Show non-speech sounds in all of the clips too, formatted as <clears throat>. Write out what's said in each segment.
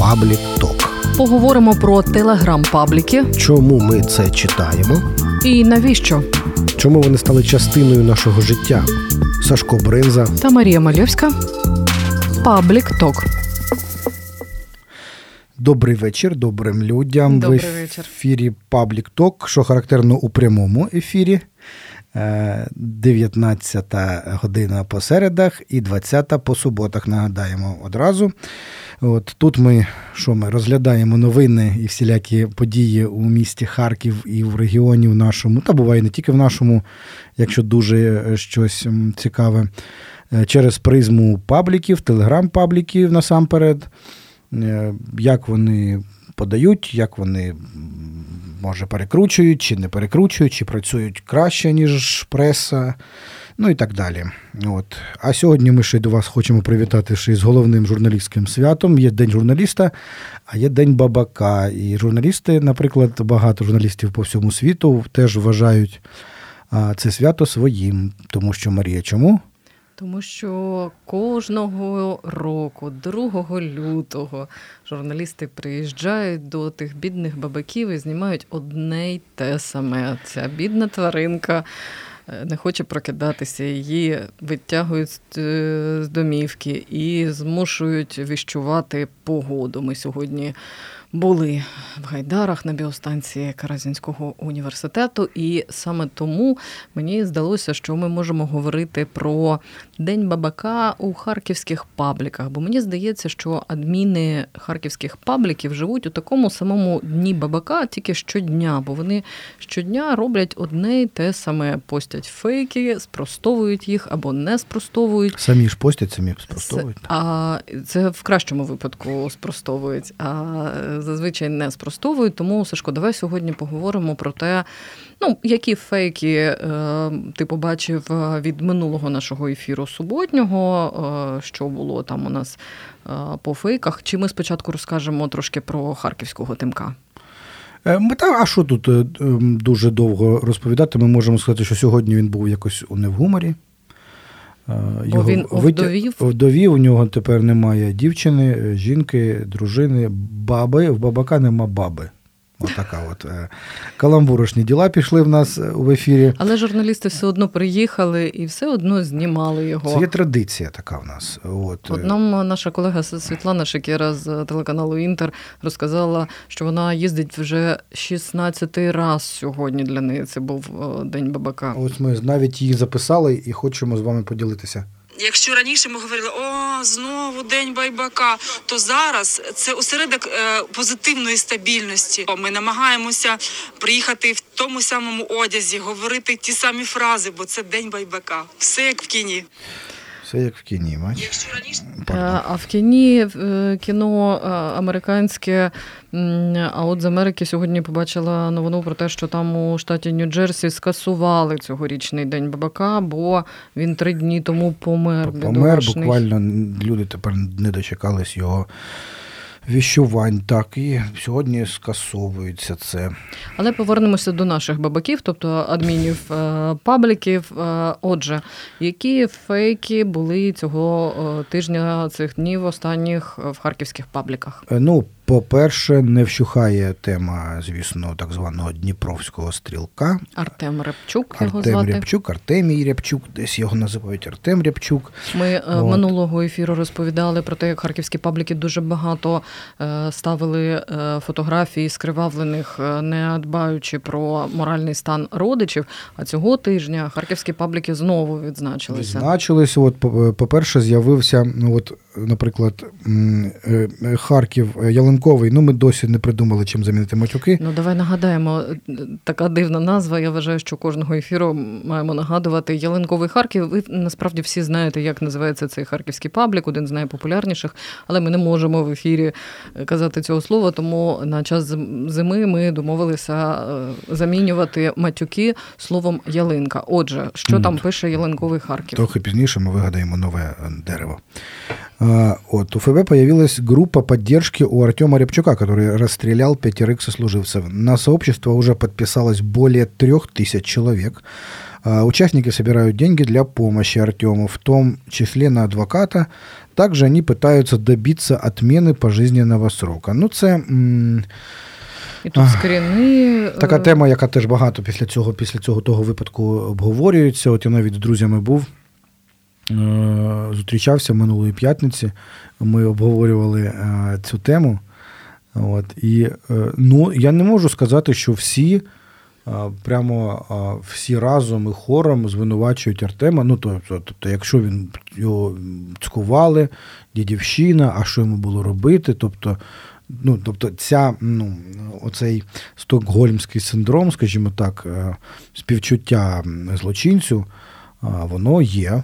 Паблік Ток. Поговоримо про телеграм-пабліки Чому ми це читаємо? і навіщо. Чому вони стали частиною нашого життя? Сашко Бринза. Та Марія Мальовська. Паблік Ток. Добрий вечір добрим людям. Добрий в ефірі Public Talk, що характерно у прямому ефірі. Е, 19 година по середах і 20 по суботах. Нагадаємо одразу. От тут ми що ми розглядаємо новини і всілякі події у місті Харків і в регіоні в нашому, та буває не тільки в нашому, якщо дуже е, щось цікаве, е, через призму пабліків, телеграм-пабліків насамперед. Е, Як вони подають, як вони може перекручують, чи не перекручують, чи працюють краще, ніж преса, ну і так далі. От. А сьогодні ми ще до вас хочемо привітати ще з головним журналістським святом. Є День журналіста, а є День бабака. І журналісти, наприклад, багато журналістів по всьому світу теж вважають це свято своїм. Тому що Марія, чому? Тому що кожного року, 2 лютого, журналісти приїжджають до тих бідних бабаків і знімають одне й те саме. Ця бідна тваринка е, не хоче прокидатися, її витягують е, з домівки і змушують віщувати погоду. Ми сьогодні були в Гайдарах на біостанції Каразінського університету, і саме тому мені здалося, що ми можемо говорити про День бабака у харківських пабліках. Бо мені здається, що адміни харківських пабліків живуть у такому самому дні бабака, тільки щодня, бо вони щодня роблять одне й те саме: постять фейки, спростовують їх або не спростовують. Самі ж постять, самі спростовують. А це в кращому випадку спростовують, а зазвичай не спростовують. Тому Сашко, давай сьогодні поговоримо про те, ну які фейки е, ти побачив від минулого нашого ефіру суботнього, е, що було там у нас е, по фейках. Чи ми спочатку розкажемо трошки про харківського тимка? Е, Ми та, а що тут е, дуже довго розповідати? Ми можемо сказати, що сьогодні він був якось у невгуморі. Е, Бо він витя- овдовів? Вдовів, у нього тепер немає дівчини, е, жінки, дружини, баби. В бабака нема баби. Отака от. е, Каламбурочні діла пішли в нас е, в ефірі. Але журналісти все одно приїхали і все одно знімали його. Це є традиція така в нас. От. е, От нам наша колега Світлана Шекера з телеканалу Інтер розказала, що вона їздить вже 16 раз сьогодні. Для неї це був е, день бабака. Ось ми навіть її записали і хочемо з вами поділитися. Якщо раніше ми говорили, о, знову день байбака, то зараз це осередок е, позитивної стабільності. Ми намагаємося приїхати в тому самому одязі, говорити ті самі фрази, бо це день байбака. Все як в кіні. Все як в кіні, бач. Е, А в кіні е, кіно е, американське. А от з Америки сьогодні побачила новину про те, що там у штаті Нью-Джерсі скасували цьогорічний день бабака, бо він три дні тому помер. Помер бідовичний. буквально люди тепер не дочекались його віщувань. Так, і сьогодні скасовується це. Але повернемося до наших бабаків, тобто адмінів е, пабліків. Е, Отже, які фейки були цього е, тижня цих днів останніх в харківських пабліках? Ну, по-перше, не вщухає тема, звісно, так званого Дніпровського стрілка. Артем Репчук його Артем звати. Рябчук, Артемій Рябчук, десь його називають Артем Рябчук. Ми е, От. минулого ефіру розповідали про те, як харківські пабліки дуже багато е, ставили е, фотографій скривавлених, не дбаючи про моральний стан родичів. А цього тижня харківські пабліки знову відзначилися. Відзначились. От, по- по-перше, з'явився, ну, от, наприклад, м, е, е, Харків е, Ялинковий. Ну, ми досі не придумали, чим замінити матюки. Ну, давай нагадаємо, е, така дивна назва. Я вважаю, що кожного ефіру маємо нагадувати Ялинковий Харків. Ви насправді всі знаєте, як називається цей харківський паблік, один з найпопулярніших, але ми не можемо в ефірі е, казати цього слова. Тому на час зим- зими ми домовилися е, замінювати матюки словом ялинка. Отже, що Мгм. там пише Ялинковий Харків? Трохи пізніше мы выгадаем новое э, дерево. А, Вот, у ФБ появилась группа поддержки у Артема Рябчука, который расстрелял пятерых сослуживцев. На сообщество уже подписалось более трех тысяч человек. А, Участники собирают деньги для помощи Артему, в том числе на адвоката, Также они пытаются добиться отмены пожизненного срока. Ну, це. І тут скріни... Така тема, яка теж багато після цього після цього того випадку обговорюється. От я навіть з друзями був, зустрічався минулої п'ятниці. Ми обговорювали цю тему. От, І ну, я не можу сказати, що всі прямо всі разом і хором звинувачують Артема. Ну, тобто, тобто, якщо він його цькували, дідівщина, а що йому було робити? Тобто, ну, тобто ця, ну, оцей стокгольмський синдром, скажімо так, е, співчуття злочинцю, воно є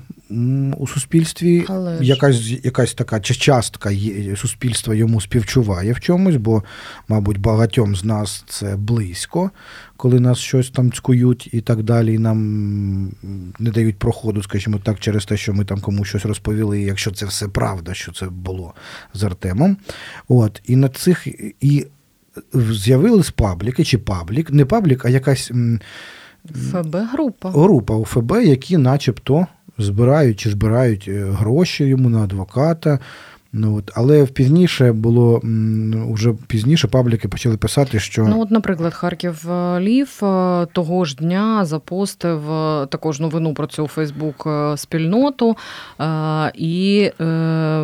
у суспільстві. Але якась якась така частка є, суспільства йому співчуває в чомусь, бо, мабуть, багатьом з нас це близько, коли нас щось там цькують і так далі, і нам не дають проходу, скажімо так, через те, що ми там комусь щось розповіли, якщо це все правда, що це було з Артемом. От, І на цих і з'явились пабліки чи паблік, не паблік, а якась. ФБ-група. Група у ФБ, які начебто збирають чи збирають е, гроші йому на адвоката. Ну от, але пізніше було вже пізніше пабліки почали писати, що ну от, наприклад, Харків е, Лів е, того ж дня запостив е, також новину про цю Фейсбук спільноту, і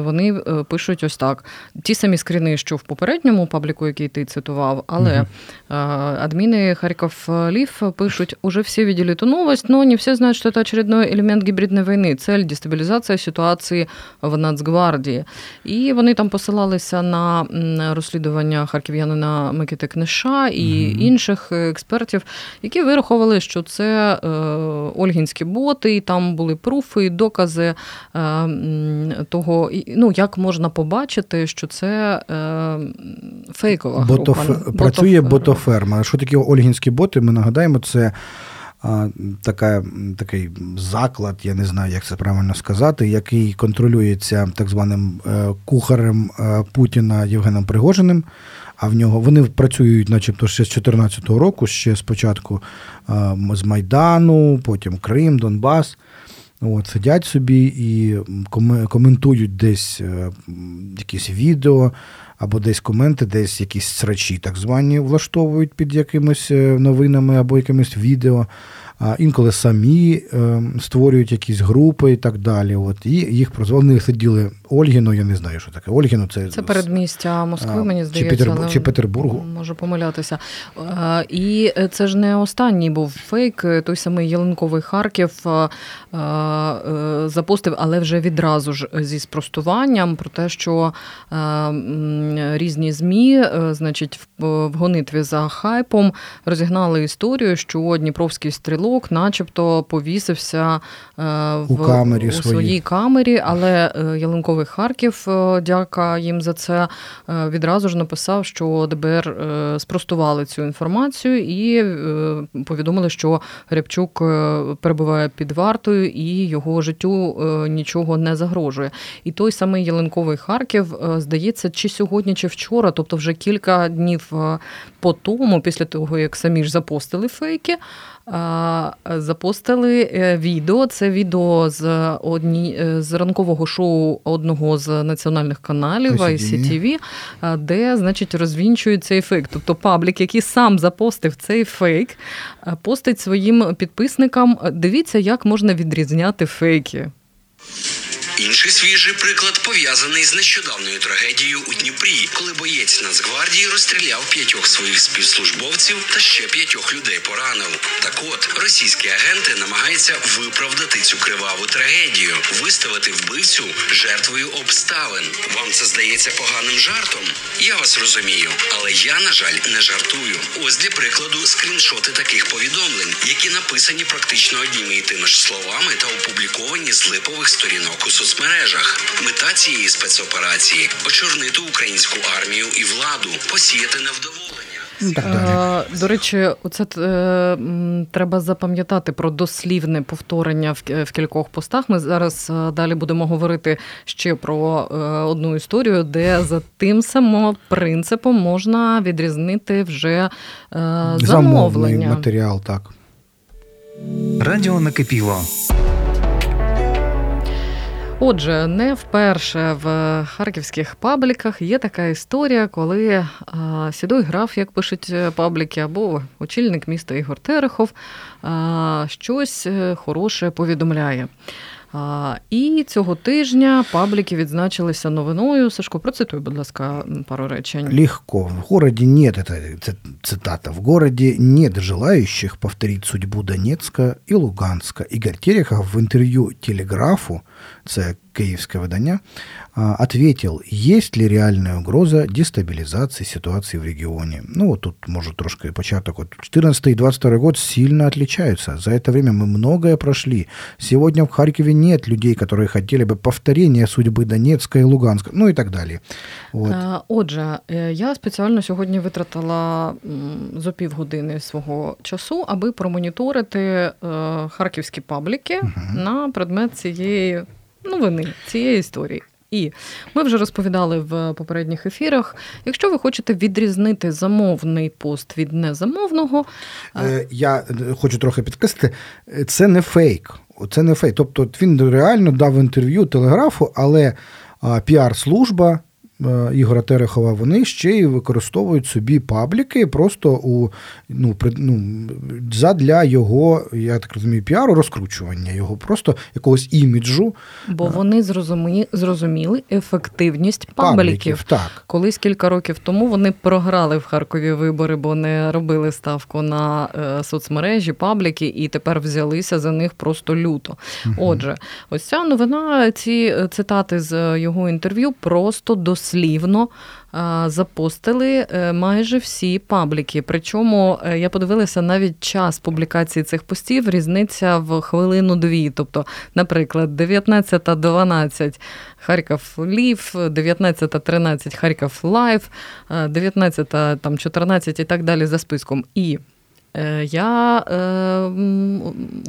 вони пишуть ось так: ті самі скріни, що в попередньому пабліку, який ти цитував, але угу. адміни Харків Лів пишуть: уже всі видели эту новость, но не все знают, что это очередной элемент гибридной войны, цель дестабилизация ситуации в Нацгвардії. І вони там посилалися на розслідування харків'янина Микити Книша і mm-hmm. інших експертів, які вирахували, що це е, ольгінські боти, і там були пруфи, докази е, того, ну як можна побачити, що це е, фейкова Ботоф... група. Працює ботоферма. Що таке ольгінські боти? Ми нагадаємо, це така, такий заклад, я не знаю, як це правильно сказати, який контролюється так званим е, кухарем е, Путіна Євгеном Пригожиним. А в нього вони працюють, начебто, ще з 2014 року, ще спочатку з Майдану, потім Крим, Донбас. От, Сидять собі і коментують десь е, якісь відео або десь коменти, десь якісь срачі, так звані, влаштовують під якимись е, новинами або якимись відео. А інколи самі е, створюють якісь групи і так далі. От І їх прозвали. Вони сиділи Ольгіно, я не знаю, що таке. Ольгіно це це передмістя Москви, мені здається, чи, Петер... чи Петербургу. Можу помилятися. І це ж не останній був фейк. Той самий Єленковий Харків запостив, але вже відразу ж зі спростуванням про те, що різні ЗМІ, е, значить, в гонитві за хайпом розігнали історію, що Дніпровський стрілок, начебто, повісився е, в у, камері у своїй камері, але е, Ялинковий Харків, дяка їм за це, відразу ж написав, що ДБР спростували цю інформацію і повідомили, що Рябчук перебуває під вартою і його життю нічого не загрожує. І той самий Ялинковий Харків, здається, чи сьогодні, чи вчора, тобто вже кілька днів е, по тому, після того, як самі ж запостили фейки, запостили е, відео. Це відео з одні, е, з ранкового шоу одного з національних каналів ICTV, де, значить, розвінчують цей фейк. Тобто паблік, який сам запостив цей фейк, постить своїм підписникам. Дивіться, як можна відрізняти фейки. Інший свіжий приклад пов'язаний з нещодавною трагедією у Дніпрі, коли боєць Нацгвардії розстріляв п'ятьох своїх співслужбовців та ще п'ятьох людей поранив. Так от російські агенти намагаються виправдати цю криваву трагедію, виставити вбивцю жертвою обставин. Вам це здається поганим жартом? Я вас розумію, але я, на жаль, не жартую. Ось для прикладу скріншоти таких повідомлень, які написані практично одніми і тими ж словами та опубліковані з липових сторінок у соцмережах. Мета цієї спецоперації очорнити українську армію і владу, посіяти невдоволення. Так, До речі, оце е, треба запам'ятати про дослівне повторення в, в кількох постах. Ми зараз е, далі будемо говорити ще про е, одну історію, де за тим самим принципом можна відрізнити вже е, замовлення. Замовний матеріал. Так радіо накипіло. Отже, не вперше в харківських пабліках є така історія, коли а, сідой граф, як пишуть е, пабліки, або очільник міста Ігор Терехов а, щось е, хороше повідомляє. А, І цього тижня пабліки відзначилися новиною. Сашко, процитуй, будь ласка, пару речень. Легко. В городе нет, это цитата, в городе нет желающих повторить судьбу Донецка и Луганска. Игорь Терехов в интервью телеграфу, це київське видання, ответил, есть ли реальная угроза дестабилизации ситуации в регионе. Ну, вот тут, может, трошки початок. Вот 14 и 22 год сильно отличаются. За это время мы многое прошли. Сегодня в Харькове нет людей, которые хотели бы повторения судьбы Донецка и Луганска, ну и так далі. От. Отже, я спеціально сьогодні витратила зо півгодини свого часу, аби промоніторити харківські пабліки угу. на предмет цієї новини цієї історії. І ми вже розповідали в попередніх ефірах. Якщо ви хочете відрізнити замовний пост від незамовного, е, я хочу трохи підкреслити, це не фейк. Це не фейк. Тобто він реально дав інтерв'ю телеграфу, але піар-служба Е, Ігора Терехова, вони ще й використовують собі пабліки просто у ну, ну, задля його, я так розумію, піару, розкручування його, просто якогось іміджу. Бо вони зрозумі, зрозуміли ефективність пабліків. пабліків. Так. Колись кілька років тому вони програли в Харкові вибори, бо не робили ставку на е, соцмережі, пабліки, і тепер взялися за них просто люто. Угу. Отже, ось ця новина, ці е, цитати з його інтерв'ю просто досліджують дослівно запостили е, майже всі пабліки. Причому е, я подивилася навіть час публікації цих постів, різниця в хвилину-дві. Тобто, наприклад, 19.12 Харків Live, 19.13 Харків Live, 19.14 і так далі за списком. І Е, я е,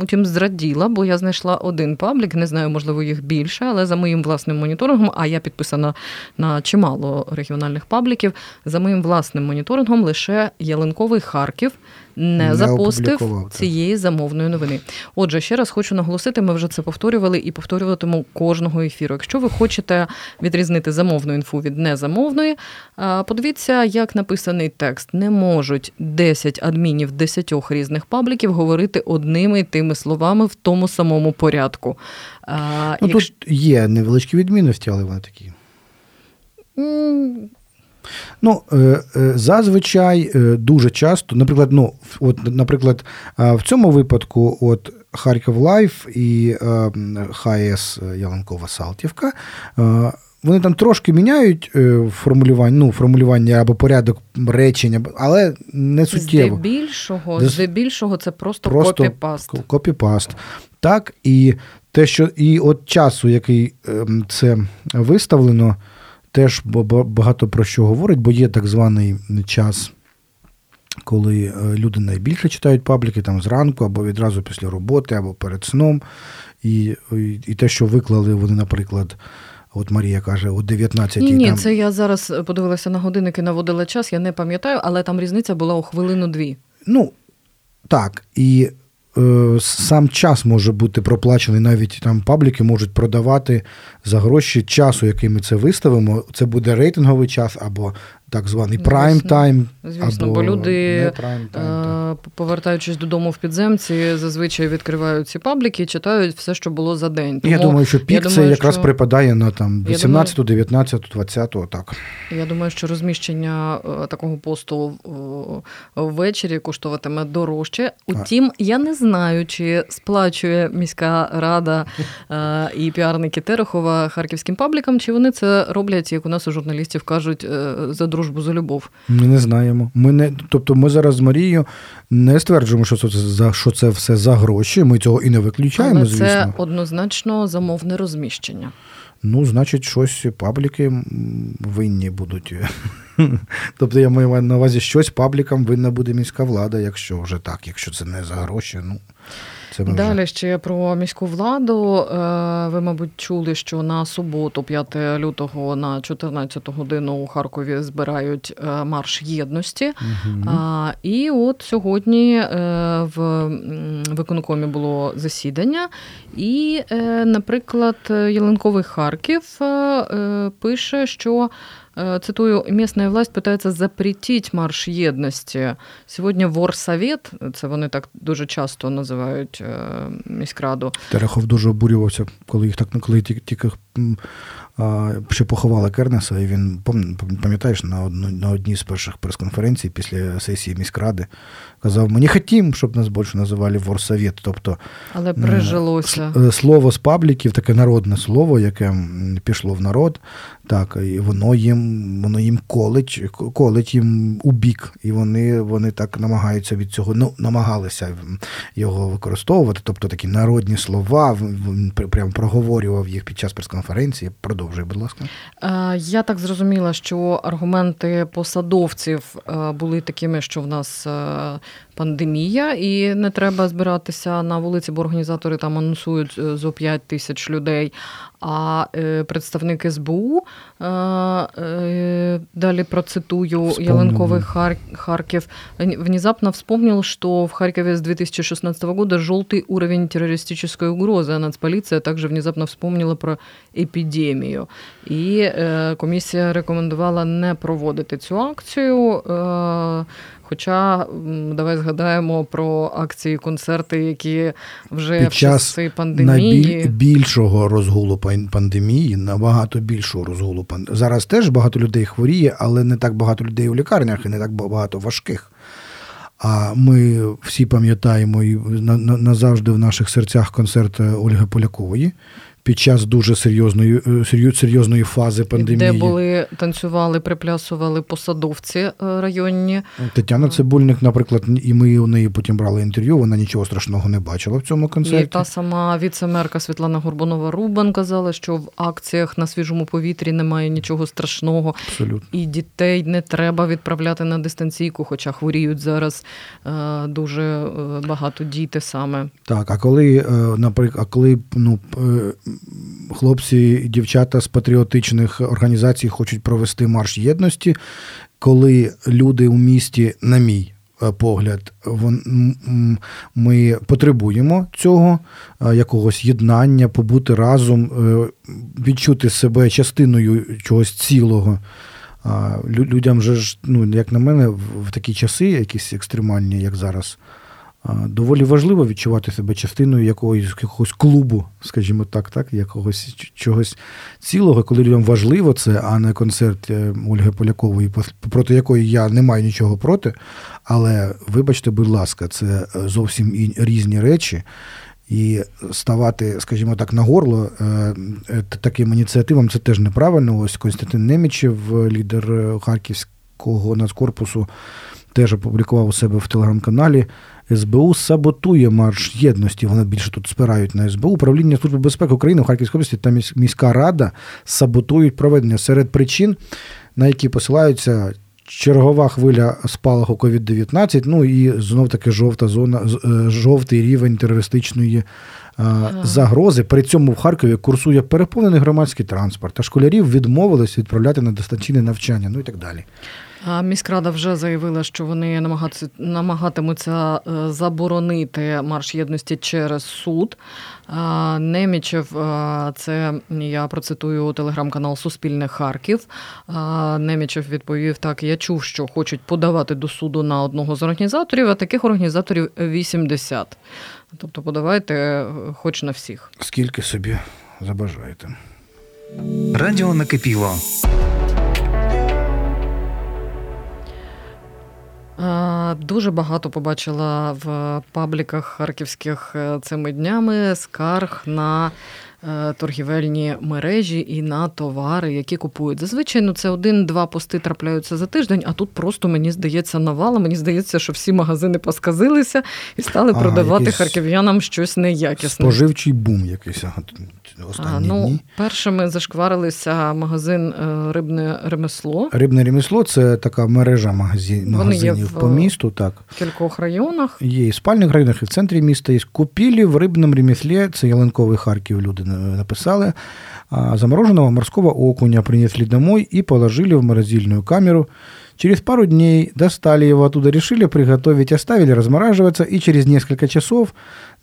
утім зраділа, бо я знайшла один паблік, не знаю, можливо, їх більше, але за моїм власним моніторингом, а я підписана на чимало регіональних пабліків. За моїм власним моніторингом лише Ялинковий Харків не, не запостив цієї замовної новини. Отже, ще раз хочу наголосити, ми вже це повторювали і повторюватиму кожного ефіру. Якщо ви хочете відрізнити замовну інфу від незамовної, подивіться, як написаний текст. Не можуть 10 адмінів 10 різних пабліків говорити одними і тими словами в тому самому порядку. Ну, Якщо... Тут є невеличкі відмінності, але вони такі. Ну, е, е, зазвичай е, дуже часто, наприклад, ну, от, наприклад, в цьому випадку, от Харків Life і ХС Ялинкова Салтівка. Вони там трошки міняють формулювання, ну, формулювання або порядок речення, але не суттєво. Здебільшого, здебільшого це просто, просто копіпаст. Копіпаст. Так, і те, що і от часу, який ем, це виставлено теж багато про що говорить, бо є так званий час. Коли е, люди найбільше читають пабліки там зранку, або відразу після роботи, або перед сном. І і те, що виклали вони, наприклад, от Марія каже, о 19-й. Ні, ні, там... це я зараз подивилася на годинники, наводила час, я не пам'ятаю, але там різниця була у хвилину-дві. Ну, так. І Е, сам час може бути проплачений, навіть там пабліки можуть продавати за гроші часу, який ми це виставимо. Це буде рейтинговий час або так званий прайм тайм. Звісно, або бо люди, е, повертаючись додому в підземці, зазвичай відкривають ці пабліки і читають все, що було за день. Тому, я думаю, що пік це якраз що... припадає на там 18, думаю, 19, 20, так. Я думаю, що розміщення е, такого посту ввечері коштуватиме дорожче. Утім, а. я не знаю, чи сплачує міська рада е, і піарники Терехова харківським паблікам, чи вони це роблять, як у нас у журналістів кажуть, за дружбу дружбу за любов? Ми не знаємо. Ми не, Тобто ми зараз з Марією не стверджуємо, що це за що це все за гроші. Ми цього і не виключаємо. Але звісно. Це однозначно замовне розміщення. Ну, значить, щось пабліки винні будуть. <laughs> Тобто, я маю на увазі, щось паблікам винна буде міська влада, якщо вже так, якщо це не за гроші. ну... Це ми Далі вже. ще про міську владу. Е, Ви, мабуть, чули, що на суботу, 5 лютого, на 14 годину у Харкові збирають е, марш єдності. А, І от сьогодні е, в виконкомі було засідання, і, наприклад, Єленковий Харків пише, що. Э, Цитую, местная власть пытается запретить марш єдності. Сьогодні Ворсовет, це вони так дуже часто називають е, міськраду. Терехов дуже обурювався, коли їх так коли тільки, ще поховали Кернеса, і він пам- пам'ятаєш на одну на одній з перших прес-конференцій після сесії міськради казав: Ми не хотім, щоб нас більше називали Ворсовет. Тобто Але прижилося. Е, Слово з пабліків, таке народне слово, яке пішло в народ, так, і воно їм, воно їм колить, колить їм у бік, і вони, вони так намагаються від цього, ну, намагалися його використовувати. Тобто такі народні слова, він пр- прям проговорював їх під час прес-конференції. Продовжуй, будь ласка. Е, Я так зрозуміла, що аргументи посадовців е, були такими, що в нас е, пандемія, і не треба збиратися на вулиці, бо організатори там анонсують зо 5 тисяч людей. А е, представник СБУ е, е, далі процитую Вспомнил, Яленковый да. Хар- Харьков вн- внезапно вспомнил, что в Харькове с 2016 года желтый уровень террористической угрозы, а нацполиция также внезапно вспомнила про епідемію. І е, комісія рекомендувала не проводити цю акцію. Хоча давай згадаємо про акції, концерти, які вже Під в часи пандемії. Найбільшого розгулу пандемії, набагато більшого розгулу пандемії. Зараз теж багато людей хворіє, але не так багато людей у лікарнях і не так багато важких. А ми всі пам'ятаємо і на- на- назавжди в наших серцях концерт е, Ольги Полякової під час дуже серйозної, е, серйозної фази пандемії. Де були танцювали, приплясували посадовці е, районні. Тетяна Цибульник, наприклад, і ми у неї потім брали інтерв'ю. Вона нічого страшного не бачила в цьому І концерті. та сама віцемерка Світлана Горбунова Рубан казала, що в акціях на свіжому повітрі немає нічого страшного, Абсолютно. і дітей не треба відправляти на дистанційку, хоча хворіють зараз е, дуже е, багато діти саме. Так, а коли, е, наприклад, а коли ну, е, хлопці і дівчата з патріотичних організацій хочуть провести марш єдності, коли люди у місті, на мій е, погляд, ми потребуємо цього е, якогось єднання, побути разом, е, відчути себе частиною чогось цілого. Людям же ж, ну, як на мене, в такі часи, якісь екстремальні, як зараз, доволі важливо відчувати себе частиною якогось, якогось клубу, скажімо так, так, якогось чогось цілого, коли людям важливо це, а не концерт е, Ольги Полякової, проти якої я не маю нічого проти. Але вибачте, будь ласка, це е, зовсім різні речі. І ставати, скажімо так, на горло е, таким ініціативам це теж неправильно. Ось Константин Немічев, лідер Харківського нацкорпусу, теж опублікував у себе в телеграм-каналі. СБУ саботує марш єдності. Вони більше тут спирають на СБУ. Управління Служби безпеки України в Харківській області та міська рада саботують проведення серед причин, на які посилаються. Чергова хвиля спалаху COVID-19, ну і знов таки жовта зона, е, жовтий рівень терористичної загрози. При цьому в Харкові курсує переповнений громадський транспорт, а школярів відмовились відправляти на дистанційне навчання, ну і так далі. А міськрада вже заявила, що вони намагатимуться е, заборонити марш єдності через суд. Немічев, це я процитую телеграм-канал Суспільне Харків. Немічев відповів: так: я чув, що хочуть подавати до суду на одного з організаторів, а таких організаторів 80. Тобто подавайте е, хоч на всіх. Скільки собі забажаєте. Радіо накипіло. Е, Дуже багато побачила в пабліках харківських е, цими днями скарг на торгівельні мережі і на товари, які купують. Зазвичай ну, це один-два пости трапляються за тиждень, а тут просто мені здається навала. Мені здається, що всі магазини посказилися і стали Ага, продавати харків'янам щось неякісне. Споживчий бум якийсь останні А, ну, дні. першими зашкварилися магазин е, Рибне ремесло Рибне ремесло це така мережа магазин, є магазинів в- по місту. Так. в кількох районах. Є і в спальних районах, і в центрі міста є. Купили в рибному ремеслі, це Ялинковий Харків люди написали, а, замороженного морского окуня принесли домой и положили в морозильную камеру. Через пару дней достали его оттуда, решили приготовить, оставили размораживаться, и через несколько часов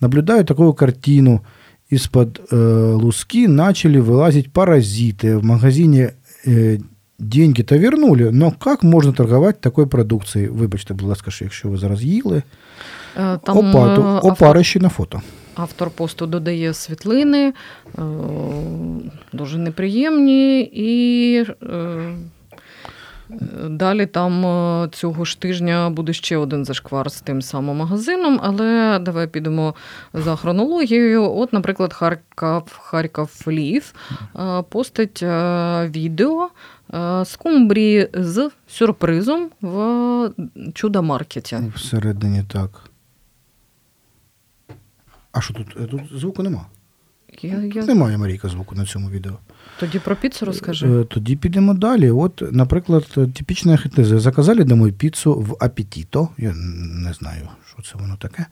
наблюдают такую картину. Из-под э, луски начали вылазить паразиты. В магазине э, деньги-то вернули, но как можно торговать такой продукцией? Вибачте, будь ласка, що якщо ви зараз їли. Е, Там Опату, е, автор, опарищі на фото. автор посту додає світлини, е, дуже неприємні, і далі там цього ж тижня буде ще один зашквар з тим самим магазином, але давай підемо за хронологією. От, наприклад, Харків, Харків Лів постить відео скумбрії з сюрпризом в чудо-маркеті. Всередині так. А що тут? Е, Тут звуку нема. Я, я... Немає Марійка звуку на цьому відео. Тоді про піцу розкажи. Е, Тоді підемо далі. От, наприклад, типічна хитеза. Заказали домой пиццу в апетито. Я не знаю, що це воно таке.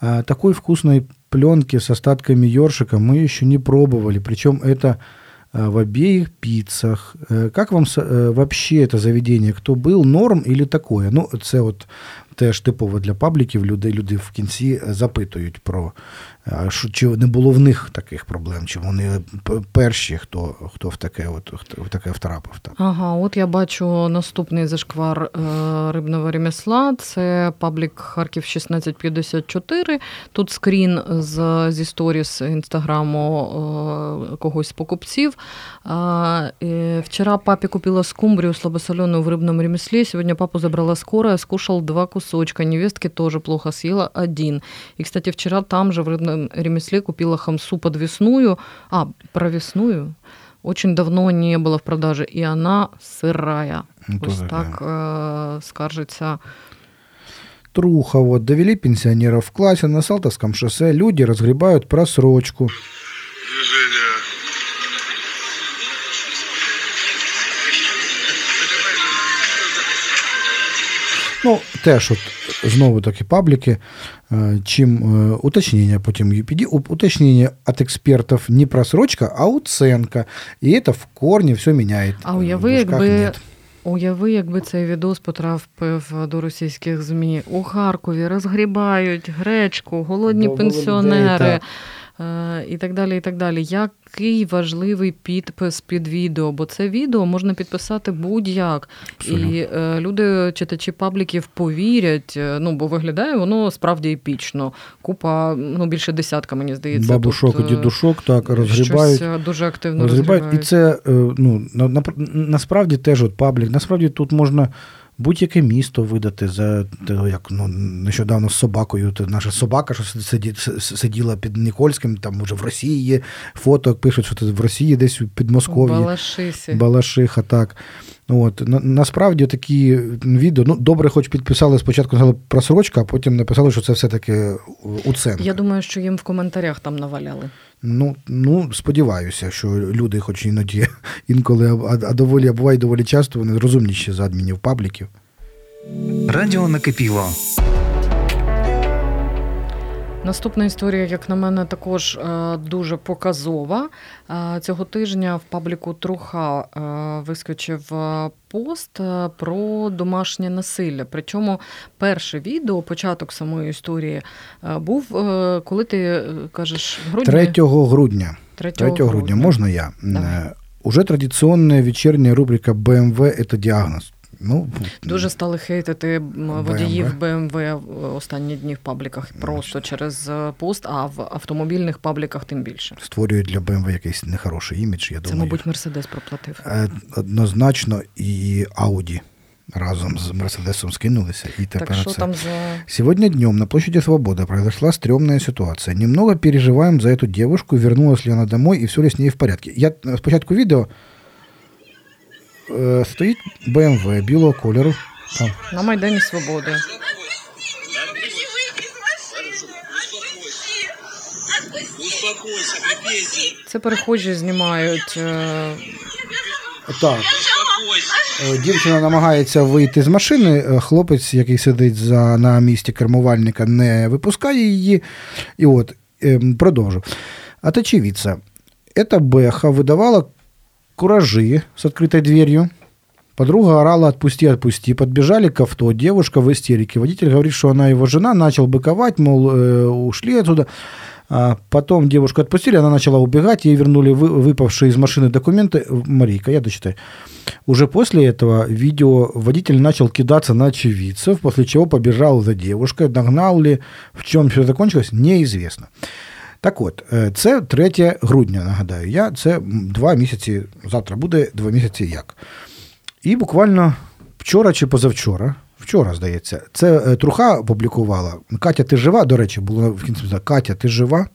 А, Такой вкусной пленки с остатками ёршика мы еще не пробовали. Причем это а, в обеих пиццах. Е, Как вам с- е, вообще это заведение? Кто был? Норм или такое? Ну, це от теж типово для пабліків. Люди, люди в кінці е, запитують про що, чи не було в них таких проблем, чи вони п- перші, хто, хто в таке, от, хто в таке втрапив. Так. Ага, от я бачу наступний зашквар е, рибного ремесла. Це паблік Харків 1654. Тут скрін з, зі сторіс інстаграму е, когось з покупців. А, е, вчера папе купила скумбрию слабосоленую в рыбном ремесле. Сегодня папу забрала скорая, скушал два кусочка. Невестке тоже плохо съела один. И, кстати, вчера там же в рыбном ремесле купила хамсу подвесную. А, провесную? Очень давно не было в продаже, и она сырая. Ну, тоже, так е, скаржиться. Труха, вот, довели пенсионеров в классе на Салтовском шоссе, люди разгребают просрочку. Движение. Ну, теж от знову таки пабліки. Е, Чим е, уточнення потім UPD, уточнение уточнення от експертів не просрочка, а оценка. І це в корні все міняє. А уяви, якби, нет. уяви, якби цей відос потрапив до російських ЗМІ. У Харкові розгрібають гречку, голодні Бо пенсіонери. людей, е, І так далі, і так далі. Який важливий підпис під відео, бо це відео можна підписати будь-як. Абсолютно. І е, люди, читачі пабліків, повірять, е, ну бо виглядає воно справді епічно. Купа, ну більше десятка, мені здається. Бабушок тут, і е, дідушок так розгрібають. Щось е, дуже активно розгрібають. І це е, ну, на, на, насправді теж от паблік. Насправді тут можна будь-яке місто видати за те, як ну, нещодавно з собакою. То наша собака, що сиді, сиділа під Нікольським, там уже в Росії є фото, пишуть, що ти в Росії десь під Москов'ї. Балашиха, так. От, на, насправді такі відео, ну, добре, хоч підписали спочатку сказали просрочка, а потім написали, що це все-таки уценка. Я думаю, що їм в коментарях там наваляли. Ну, ну, сподіваюся, що люди, хоч іноді <laughs> інколи, а, а доволі, а буває доволі часто, вони розумніші за адмінів пабліків. Радіо накипіло. Наступна історія, як на мене, також е, дуже показова. Е, Цього тижня в пабліку Труха е, вискочив пост про домашнє насилля. Причому перше відео, початок самої історії, був, коли ти кажеш, в грудні 3 грудня. 3 3 грудня. Можна я? Давай. Уже традиційна вечірня рубрика BMW – це діагноз. Ну, Дуже стали хейтити м, водіїв БМВ останні дні в пабліках просто через е, пост, а в автомобільних пабліках тим більше. створюють для BMW якийсь нехороший імідж, я Це, думаю. мабуть, Мерседес проплатив. Е, Однозначно і Audi. разом с Мерседесом скинулись. И теперь Так що це. там за Сегодня днем на площади Свободы произошла стрёмная ситуация. Немного переживаем за эту девушку, вернулась ли она домой и все ли с ней в порядке. Я э, спочатку відео е, стоїть BMW білого кольору. Там, на Майдані Свободи? Це перехожі знімають. е, так. Е, Дівчина намагається вийти з машини. е, Хлопець, який сидить за, на місці кермувальника, не випускає її. І от, ем, продовжу. От очевидца. Эта Бэха выдавала куражи с открытой дверью. Подруга орала «отпусти, отпусти». Подбежали к авто. Девушка в истерике. Водитель говорит, что она его жена. Начал быковать, мол, э, ушли отсюда. А потом девушку отпустили, она начала убегать. Ей вернули вы- выпавшие из машины документы. Марийка, я дочитаю. Уже после этого видео водитель начал кидаться на очевидцев, после чего побежал за девушкой. Догнал ли, в чем все закончилось, неизвестно. Так от, е, це 3 грудня, нагадаю я. Це два місяці, завтра буде два місяці як. І буквально вчора чи позавчора, вчора, здається, це е, Труха опублікувала. Катя, ти жива? До речі, було в кінці Катя, ти жива?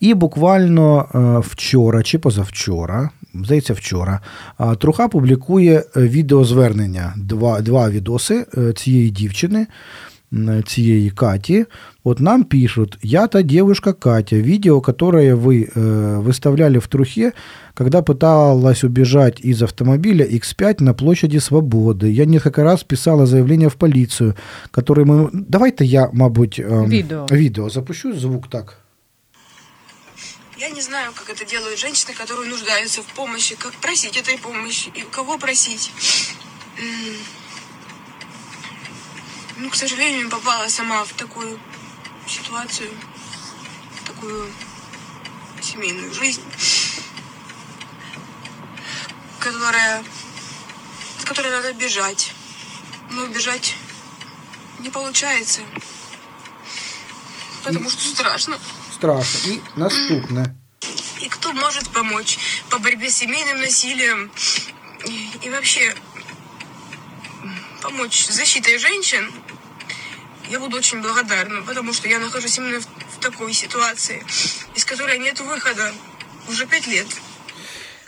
І буквально е, вчора чи позавчора, здається, вчора, Труха публікує відеозвернення, два, два відоси цієї дівчини, цієї Каті. Вот нам пишут, я та девушка Катя, видео, которое вы э, выставляли в Трухе, когда пыталась убежать из автомобиля X5 на площади Свободы. Я несколько раз писала заявление в полицию, которое мы... Давайте я, мабуть, ем, Відео. відео запущу, звук так. Я не знаю, как это делают женщины, которые нуждаются в помощи, как просить этой помощи и кого просить. Ну, к сожалению, попала сама в такую ситуацию, в такую семейную жизнь, которая, с которой надо бежать. Но бежать не получается, потому что страшно. Страшно. І наступне. И кто может помочь по борьбе с семейным насилием и, и вообще помочь защитой женщин, я буду очень благодарна, потому что я нахожусь именно в, в такой ситуации, из которой нет выхода уже пять лет.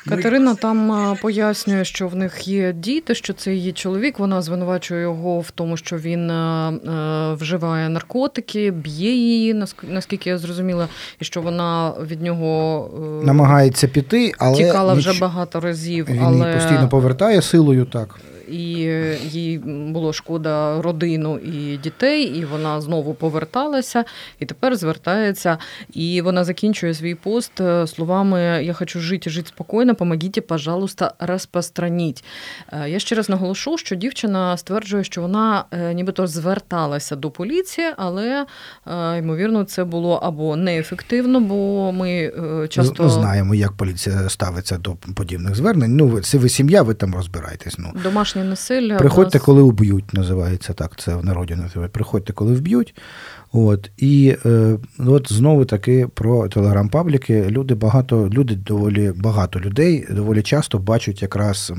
Катерина там пояснює, що в них є діти, що це її чоловік. Вона звинувачує його в тому, що він вживає наркотики, б'є її, наскільки я зрозуміла, і що вона від нього е, Намагається піти, але тікала вже багато разів, він але її постійно повертає силою так. І е, їй було шкода родину і дітей, і вона знову поверталася, і тепер звертається. І вона закінчує свій пост е, словами: Я хочу жити, жити спокійно, помогіть, пожалуйста, розпространіть. Е, Я ще раз наголошу, що дівчина стверджує, що вона нібито зверталася до поліції, але ймовірно, це було або неефективно, бо ми часто Знаємо, як поліція ставиться до подібних звернень. Ну, це ви сім'я, ви там розбирайтесь. Ну. Домашнє насилля. Приходьте, нас- коли вб'ють, називається так. Це в народі називають. Приходьте, коли вб'ють. От і е, от знову таки про телеграм-пабліки. Люди багато, люди доволі багато людей доволі часто бачать якраз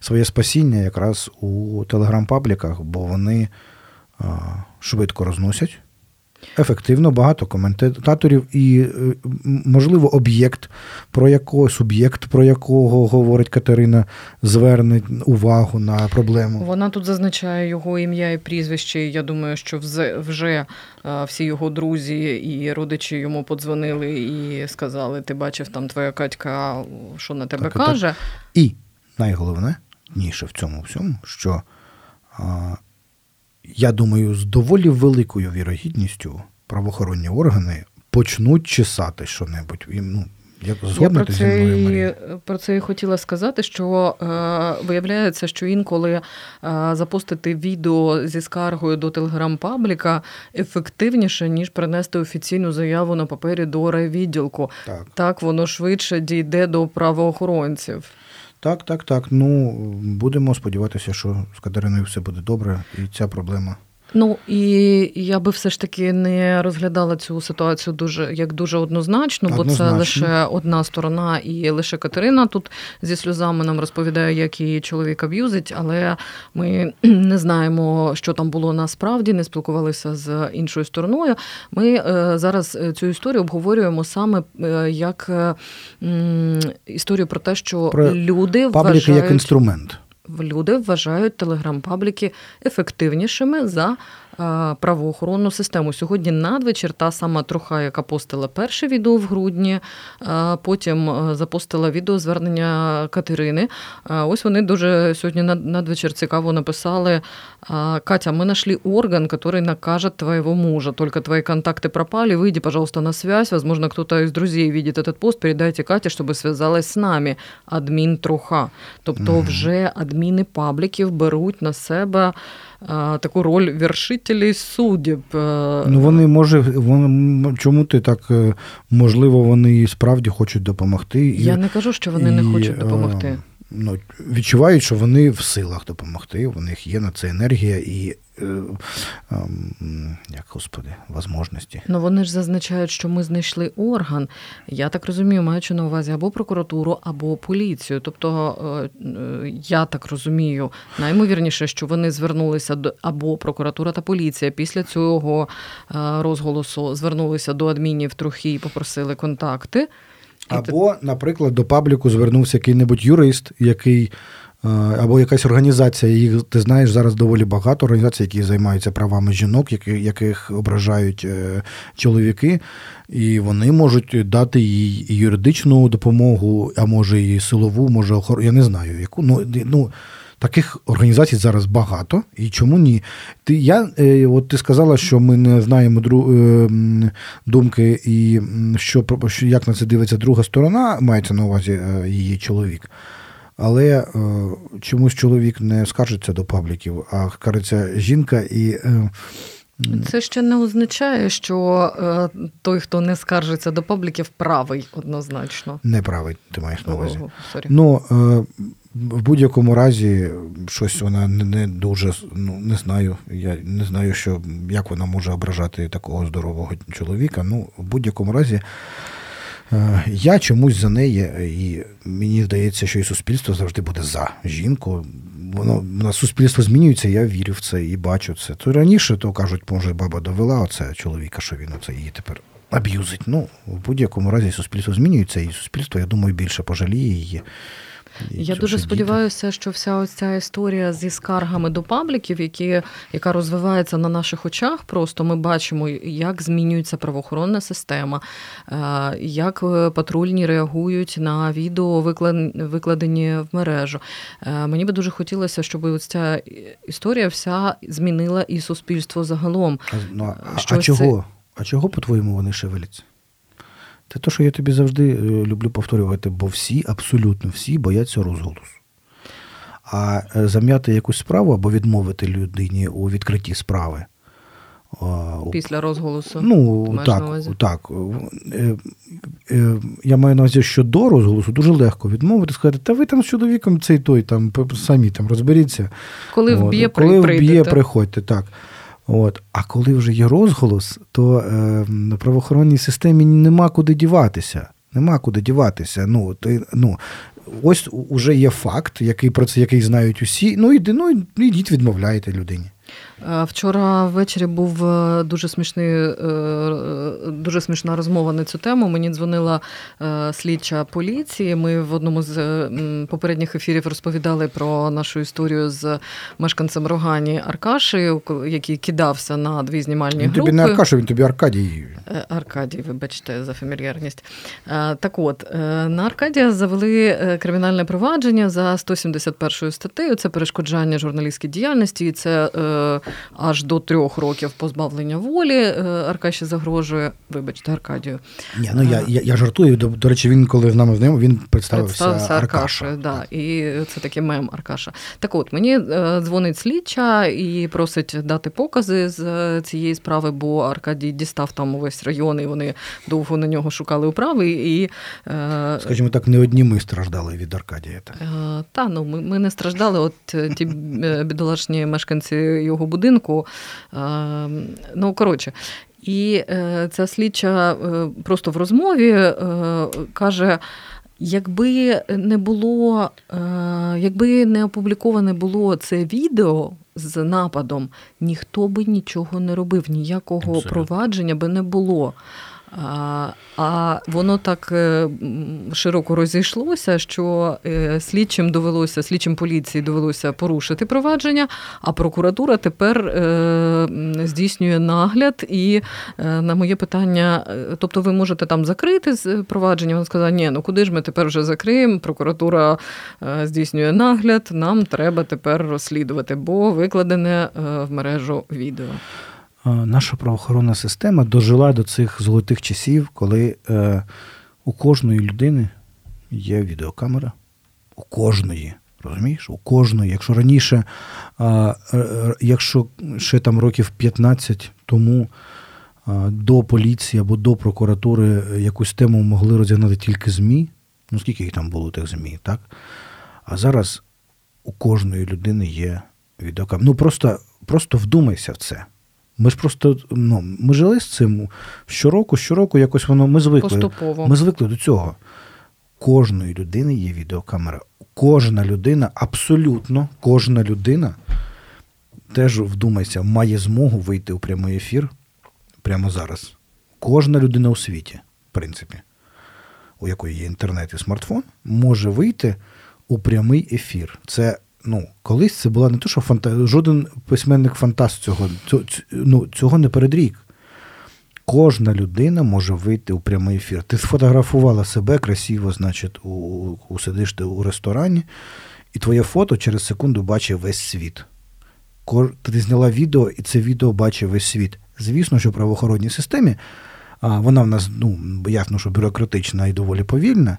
своє спасіння якраз у телеграм-пабліках, бо вони е, швидко розносять. Ефективно, багато коментаторів і, е, можливо, об'єкт, про якого суб'єкт, про якого говорить Катерина, зверне увагу на проблему. Вона тут зазначає його ім'я і прізвище. і Я думаю, що вже е, всі його друзі і родичі йому подзвонили і сказали: ти бачив там твоя Катька, що на тебе Так, так. каже. І найголовніше в цьому всьому, що я думаю, з доволі великою вірогідністю правоохоронні органи почнуть чесати що-небудь. І, Ну, як Я про це, мною, Марія? про це і хотіла сказати, що е, виявляється, що інколи е, запустити відео зі скаргою до телеграм-пабліка ефективніше, ніж принести офіційну заяву на папері до райвідділку. Так. Так воно швидше дійде до правоохоронців. Так, так, так. Ну, будемо сподіватися, що з Катериною все буде добре, і ця проблема. Ну і я би все ж таки не розглядала цю ситуацію дуже як дуже однозначно, бо Однозначно. це лише одна сторона, і лише Катерина тут зі сльозами нам розповідає, як її чоловік аб'юзить, але ми <clears throat> не знаємо, що там було насправді, не спілкувалися з іншою стороною. Ми е, зараз е, цю історію обговорюємо саме е, як історію про те, що Про люди вважають, як інструмент. Люди вважають телеграм-пабліки ефективнішими за правоохоронну систему. Сьогодні надвечір та сама троха, яка постила перше відео в грудні, е, потім е, запостила відео звернення Катерини. Е, Ось вони дуже сьогодні над- надвечір цікаво написали. е, Катя, мы нашли орган, который накажет твоего мужа. Только твои контакты пропали. Выйди, пожалуйста, на связь. Возможно, кто-то из друзей видит этот пост. Передайте Кате, чтобы связалась з нами. Адмін труха. Тобто, вже адміни пабліків беруть на себе е, таку роль вершителей суддів. Е, Ну вони може, вони, чому ти так е, можливо, вони і справді хочуть допомогти. І, Я не кажу, що вони не хочуть допомогти. Ну, відчувають, що вони в силах допомогти, у них є на це енергія і, е, ем, як господи, возможності. Ну вони ж зазначають, що ми знайшли орган. Я так розумію, маючи на увазі або прокуратуру, або поліцію. Тобто, е, я так розумію, наймовірніше, що вони звернулися до або прокуратура та поліція після цього е, розголосу звернулися до адмінів трохи і попросили контакти. Або, наприклад, до пабліку звернувся який-небудь юрист, який. е, Або якась організація, їх ти знаєш зараз доволі багато організацій, які займаються правами жінок, яких ображають е, чоловіки, і вони можуть дати їй юридичну допомогу, а може і силову, може охорону. я не знаю, яку. Ну, ну, таких організацій зараз багато. І чому ні? Ти, я, е, от ти сказала, що ми не знаємо дру, е, думки і що, як на це дивиться друга сторона, мається на увазі е, її чоловік. Але е, чомусь чоловік не скаржиться до пабліків, а скаржиться жінка і. Е, Це ще не означає, що е, той, хто не скаржиться до пабліків, правий однозначно. неправий, ти маєш на увазі. Ну, е, в будь-якому разі, щось вона не, не дуже, ну, не знаю. Я не знаю, що, як вона може ображати такого здорового чоловіка. Ну, в будь-якому разі, е, я чомусь за неї, і мені здається, що і суспільство завжди буде за жінку. Воно на суспільство змінюється, я вірю в це і бачу це. То раніше то кажуть, може, баба довела оце чоловіка, що він оце її тепер аб'юзить. Ну, в будь-якому разі суспільство змінюється, і суспільство, я думаю, більше пожаліє її. Я дуже сподіваюся, що вся ця історія зі скаргами до пабліків, які, яка розвивається на наших очах, просто ми бачимо, як змінюється правоохоронна система, е, як е, патрульні реагують на відео, виклад- викладені в мережу. Е, Мені би дуже хотілося, щоб ось ця історія вся змінила і суспільство загалом. А, ну, а, Що а це- чого? А чого, по-твоєму, вони шевеляться? Це те, що я тобі завжди е, люблю повторювати, бо всі, абсолютно всі бояться розголосу. А е, зам'яти якусь справу або відмовити людині у відкритті справи. Після розголосу. Ну, на так, увазі? так. Е, Я маю на увазі, що до розголосу дуже легко відмовити, сказати, та ви там з чоловіком цей той там самі там розберіться. Коли вб'є, коли вб'є, прийдете. приходьте, так. От. А коли вже є розголос, то е, на правоохоронній системі нема куди діватися. Нема куди діватися. Ну, ти, ну, ось уже є факт, який про це який знають усі. Ну, іди, ну, ідіть, відмовляєте людині. Е, Вчора ввечері був е, дуже смішний, е, дуже смішна розмова на цю тему. Мені дзвонила слідча поліції. Ми в одному з попередніх ефірів розповідали про нашу історію з мешканцем Рогані Аркаші, який кидався на дві знімальні Він групи. тобі не Аркаша, він тобі Аркадій. Аркадій, вибачте за фамільярність. Так от, на Аркадія завели кримінальне провадження за 171 статтею. Це перешкоджання журналістській діяльності, і це аж до трьох років позбавлення волі. е, Аркаші загрожує. Вибачте, Аркадію. Ні, ну я, я, я жартую. До, до речі, він, коли з нами в ньому, він представився, Представився Аркаша. Да, і це такий мем Аркаша. Так от, мені е, дзвонить слідча і просить дати покази з е, цієї справи, бо Аркадій дістав там увесь район, і вони довго на нього шукали управи. І, е, Скажімо так, не одні ми страждали від Аркадія. Так. е, та, ну, ми, ми не страждали, от е, ті е, бідолашні мешканці його будинку. Ну, коротше. І ця слідча просто в розмові каже. Якби не було, якби не опубліковане було це відео з нападом, ніхто би нічого не робив, ніякого Абсолютно. провадження би не було. А воно так е, широко розійшлося, що е, слідчим довелося, слідчим поліції довелося порушити провадження, а прокуратура тепер е, здійснює нагляд. І на моє питання, тобто ви можете там закрити провадження, вона сказала, ні, ну куди ж ми тепер вже закриємо? Прокуратура здійснює нагляд, нам треба тепер розслідувати, бо викладене в мережу відео наша правоохоронна система дожила до цих золотих часів, коли е, у кожної людини є відеокамера. У кожної. Розумієш? У кожної. Якщо раніше, е, якщо ще там років 15 тому до поліції або до прокуратури якусь тему могли розігнати тільки ЗМІ, ну скільки їх там було тих ЗМІ, так? А зараз у кожної людини є відеокамера. Ну просто, просто вдумайся в це. Ми ж просто ну, ми жили з цим щороку, щороку якось воно ми звикли. Поступово. Ми звикли до цього. Кожної людини є відеокамера. Кожна людина, абсолютно кожна людина, теж вдумайся, має змогу вийти у прямий ефір прямо зараз. Кожна людина у світі, в принципі, у якої є інтернет і смартфон, може вийти у прямий ефір. Це ну, колись це була не то, що фанта... жоден письменник фантаст цього ну, цього не передрік. Кожна людина може вийти у прямий ефір. Ти сфотографувала себе красиво, значить, у, у сидиш ти у ресторані, і твоє фото через секунду бачить весь світ. Ти зняла відео, і це відео бачить весь світ. Звісно, що в правоохоронній системі, а вона в нас, ну, ясно, що бюрократична і доволі повільна,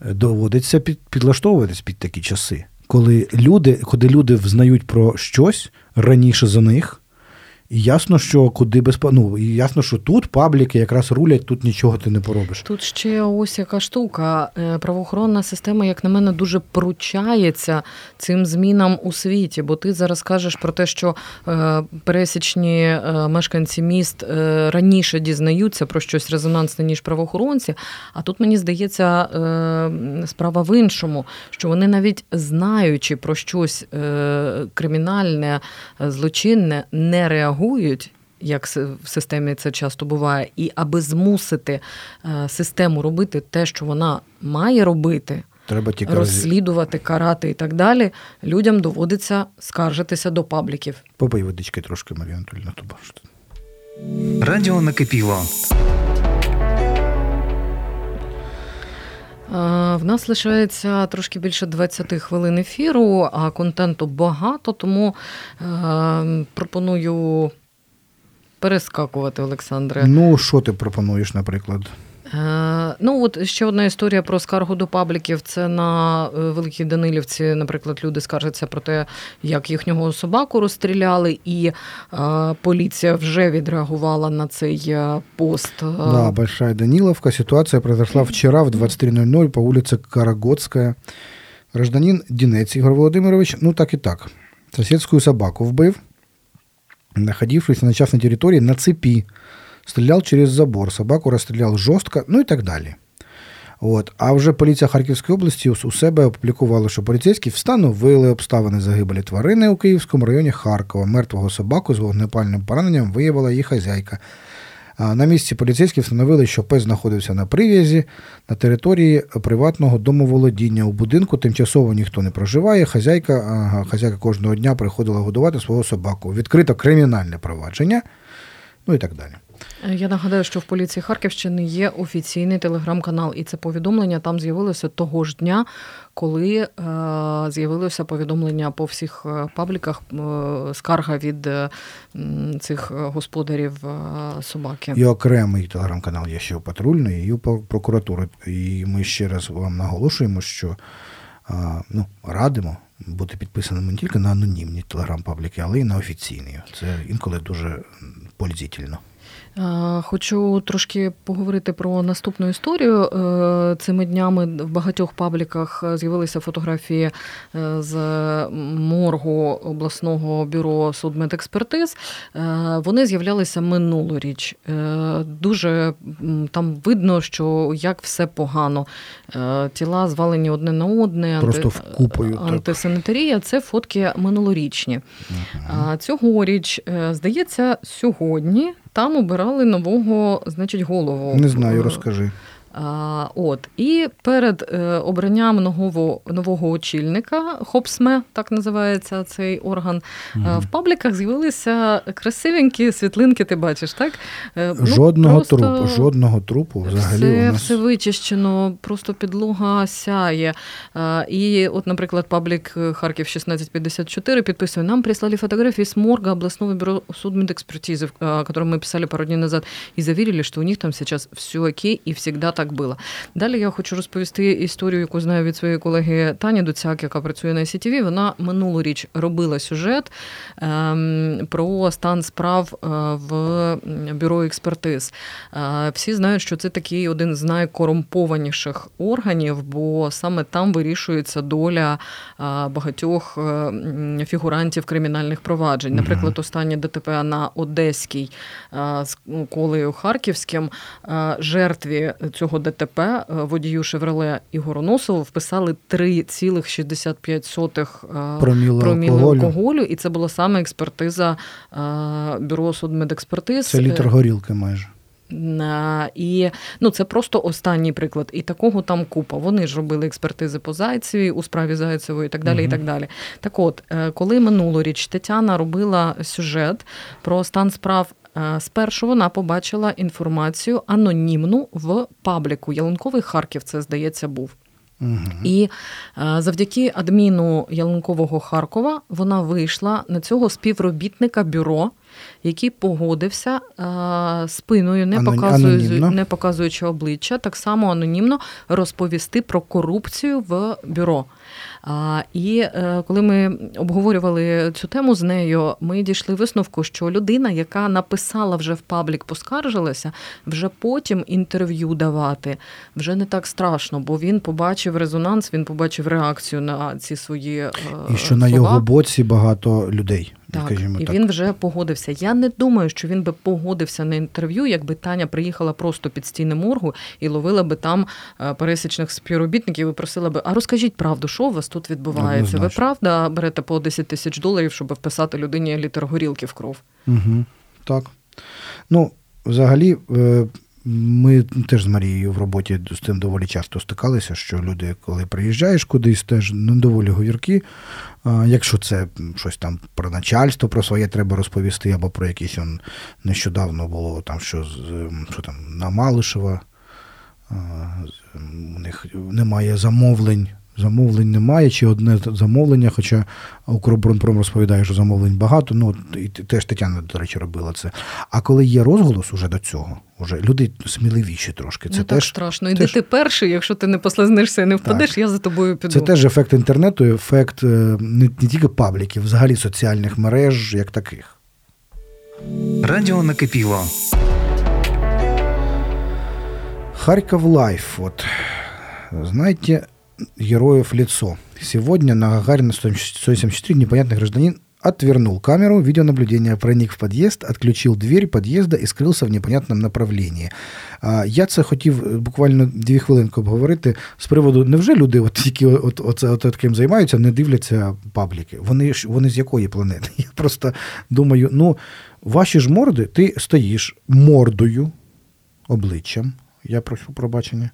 доводиться під, підлаштовуватись під такі часи коли люди, коли люди взнають про щось раніше за них, і ясно, що куди без ну, і ясно, що тут пабліки якраз рулять, тут нічого ти не поробиш. Тут ще ось яка штука. Е, правоохоронна система, як на мене, дуже поручається цим змінам у світі. Бо ти зараз кажеш про те, що е, пересічні е, мешканці міст раніше дізнаються про щось резонансне, ніж правоохоронці. А тут мені здається справа в іншому, що вони навіть знаючи про щось кримінальне, злочинне, не реагують реагують. Як в системі це часто буває, і аби змусити е, систему робити те, що вона має робити, треба тільки розслідувати, карати і так далі. Людям доводиться скаржитися до пабліків. Попий водички трошки, Марія Анатольовна, то бачите. Радіо накипіло. В нас лишається трошки більше 20 хвилин ефіру, а контенту багато, тому е, пропоную перескакувати, Олександре. Ну, що ти пропонуєш, наприклад? Е, ну, от ще одна історія про скаргу до пабліків. Це на е, Великій Данилівці, наприклад, люди скаржаться про те, як їхнього собаку розстріляли, і е, поліція вже відреагувала на цей е, пост. Да, Большая Даниловка. Ситуація произошла вчора в 23.00 по вулиці Карагодська. Гражданин Дінець Ігор Володимирович, ну так і так. Сусідську собаку вбив, находившись на частной території на цепі стрелял через забор, собаку розстріляв жорстко, ну і так далі. От. А вже поліція Харківської області у себе опублікувала, що поліцейські встановили обставини загибелі тварини у Київському районі Харкова. Мертвого собаку з вогнепальним пораненням виявила її хазяйка. На місці поліцейські встановили, що пес знаходився на прив'язі на території приватного домоволодіння. У будинку тимчасово ніхто не проживає. Хазяйка хазяйка кожного дня приходила годувати свого собаку. Відкрито кримінальне провадження, ну і так далі. Я нагадаю, що в поліції Харківщини є офіційний телеграм-канал, і це повідомлення там з'явилося того ж дня, коли е, з'явилося повідомлення по всіх е, пабліках е, скарга від цих господарів собаки. І окремий телеграм-канал є ще у патрульної і у прокуратури. І ми ще раз вам наголошуємо, що ну, радимо. Бути підписаним не тільки на анонімні телеграм-пабліки, але й на офіційні. Це інколи дуже полізительно. Хочу трошки поговорити про наступну історію. Е, цими днями в багатьох пабліках з'явилися фотографії е, з моргу обласного бюро судмедекспертиз. Е, вони з'являлися минулоріч. Дуже там видно, що як все погано. Тіла звалені одне на одне, Просто вкупою, антисанітарія. Це фотки минулорічні. А цьогоріч, здається, сьогодні там обирали нового, значить, голову. Не знаю, розкажи. От і перед е, обранням нового нового очільника, Хопсме, так називається цей орган. Угу. В пабліках з'явилися красивенькі світлинки. Ти бачиш, так е, ну, жодного просто... трупу, жодного трупу взагалі все, у нас... все вичищено, просто підлога сяє. І, от, наприклад, паблік Харків 1654 підписує: нам прислали фотографии с морга областного бюро судмедэкспертизы, о ми писали пару днів назад, і завірили, що у них там зараз все окей і завжди так було. Далі я хочу розповісти історію, яку знаю від своєї колеги Тані Дуцяк, яка працює на СІТВ. Вона минулоріч робила сюжет ем, про стан справ е, в бюро експертиз. Е, всі знають, що це такий один з найкорумпованіших органів, бо саме там вирішується доля е, багатьох фігурантів кримінальних проваджень. Наприклад, останнє ДТП на Одеській з колею Харківським жертві цього цього ДТП е, водію Шевроле Ігору Носову вписали 3,65 е, проміли, проміли алкоголю. алкоголю, і це була саме експертиза е, бюро судмедекспертиз. Це літр горілки майже. І ну, це просто останній приклад. І такого там купа. Вони ж робили експертизи по Зайцеві у справі Зайцевої і так далі. Uh-huh. і так далі. Так от, коли минулоріч Тетяна робила сюжет про стан справ спершу вона побачила інформацію анонімну в пабліку. Ялинковий Харків, це здається, був. Угу. І е, завдяки адміну Ялинкового Харкова вона вийшла на цього співробітника бюро, який погодився е, спиною, не показуючи, не показуючи обличчя, так само анонімно розповісти про корупцію в бюро. І е, коли ми обговорювали цю тему з нею, ми дійшли висновку, що людина, яка написала вже в паблік, поскаржилася, вже потім інтерв'ю давати вже не так страшно, бо він побачив резонанс, він побачив реакцію на ці свої е, і що слова. на його боці багато людей. Так, скажімо і так. він вже погодився. Я не думаю, що він би погодився на інтерв'ю, якби Таня приїхала просто під стіни моргу і ловила би там е, пересічних співробітників і просила би: а розкажіть правду, що у вас тут відбувається? Ви правда берете по 10 тисяч доларів, щоб вписати людині літр горілки в кров? Угу, Так. Ну, взагалі. Е, ми теж з Марією в роботі з тим доволі часто стикалися, що люди, коли приїжджаєш кудись, теж не доволі говірки. Якщо це щось там про начальство, про своє треба розповісти, або про якісь он нещодавно було там, що що там на Малишева, у них немає замовлень Замовлень немає, чи одне замовлення, хоча Укроборонпром розповідає, що замовлень багато, ну і теж Тетяна, до речі, робила це. А коли є розголос уже до цього, уже люди сміливіші трошки. Це не теж так страшно. Іди теж... ти перший, якщо ти не послизнешся і не впадеш, так. я за тобою піду. Це теж ефект інтернету, ефект е, не, не тільки пабліків, взагалі соціальних мереж, як таких. Радіо накипіло. Харків Life. От знаєте героев лицо. Сегодня на Гагарина 174 непонятный гражданин отвернул камеру видеонаблюдения, проник в подъезд, отключил дверь подъезда і скрився в непонятному направленні. Я це хотів е, буквально дві хвилинки обговорити з приводу, невже люди, от, які от, от, от, таким займаються, не дивляться пабліки? Вони ж вони з якої планети? <laughs> Я просто думаю, ну, ваші ж морди, ти стоїш мордою, обличчям, я прошу пробачення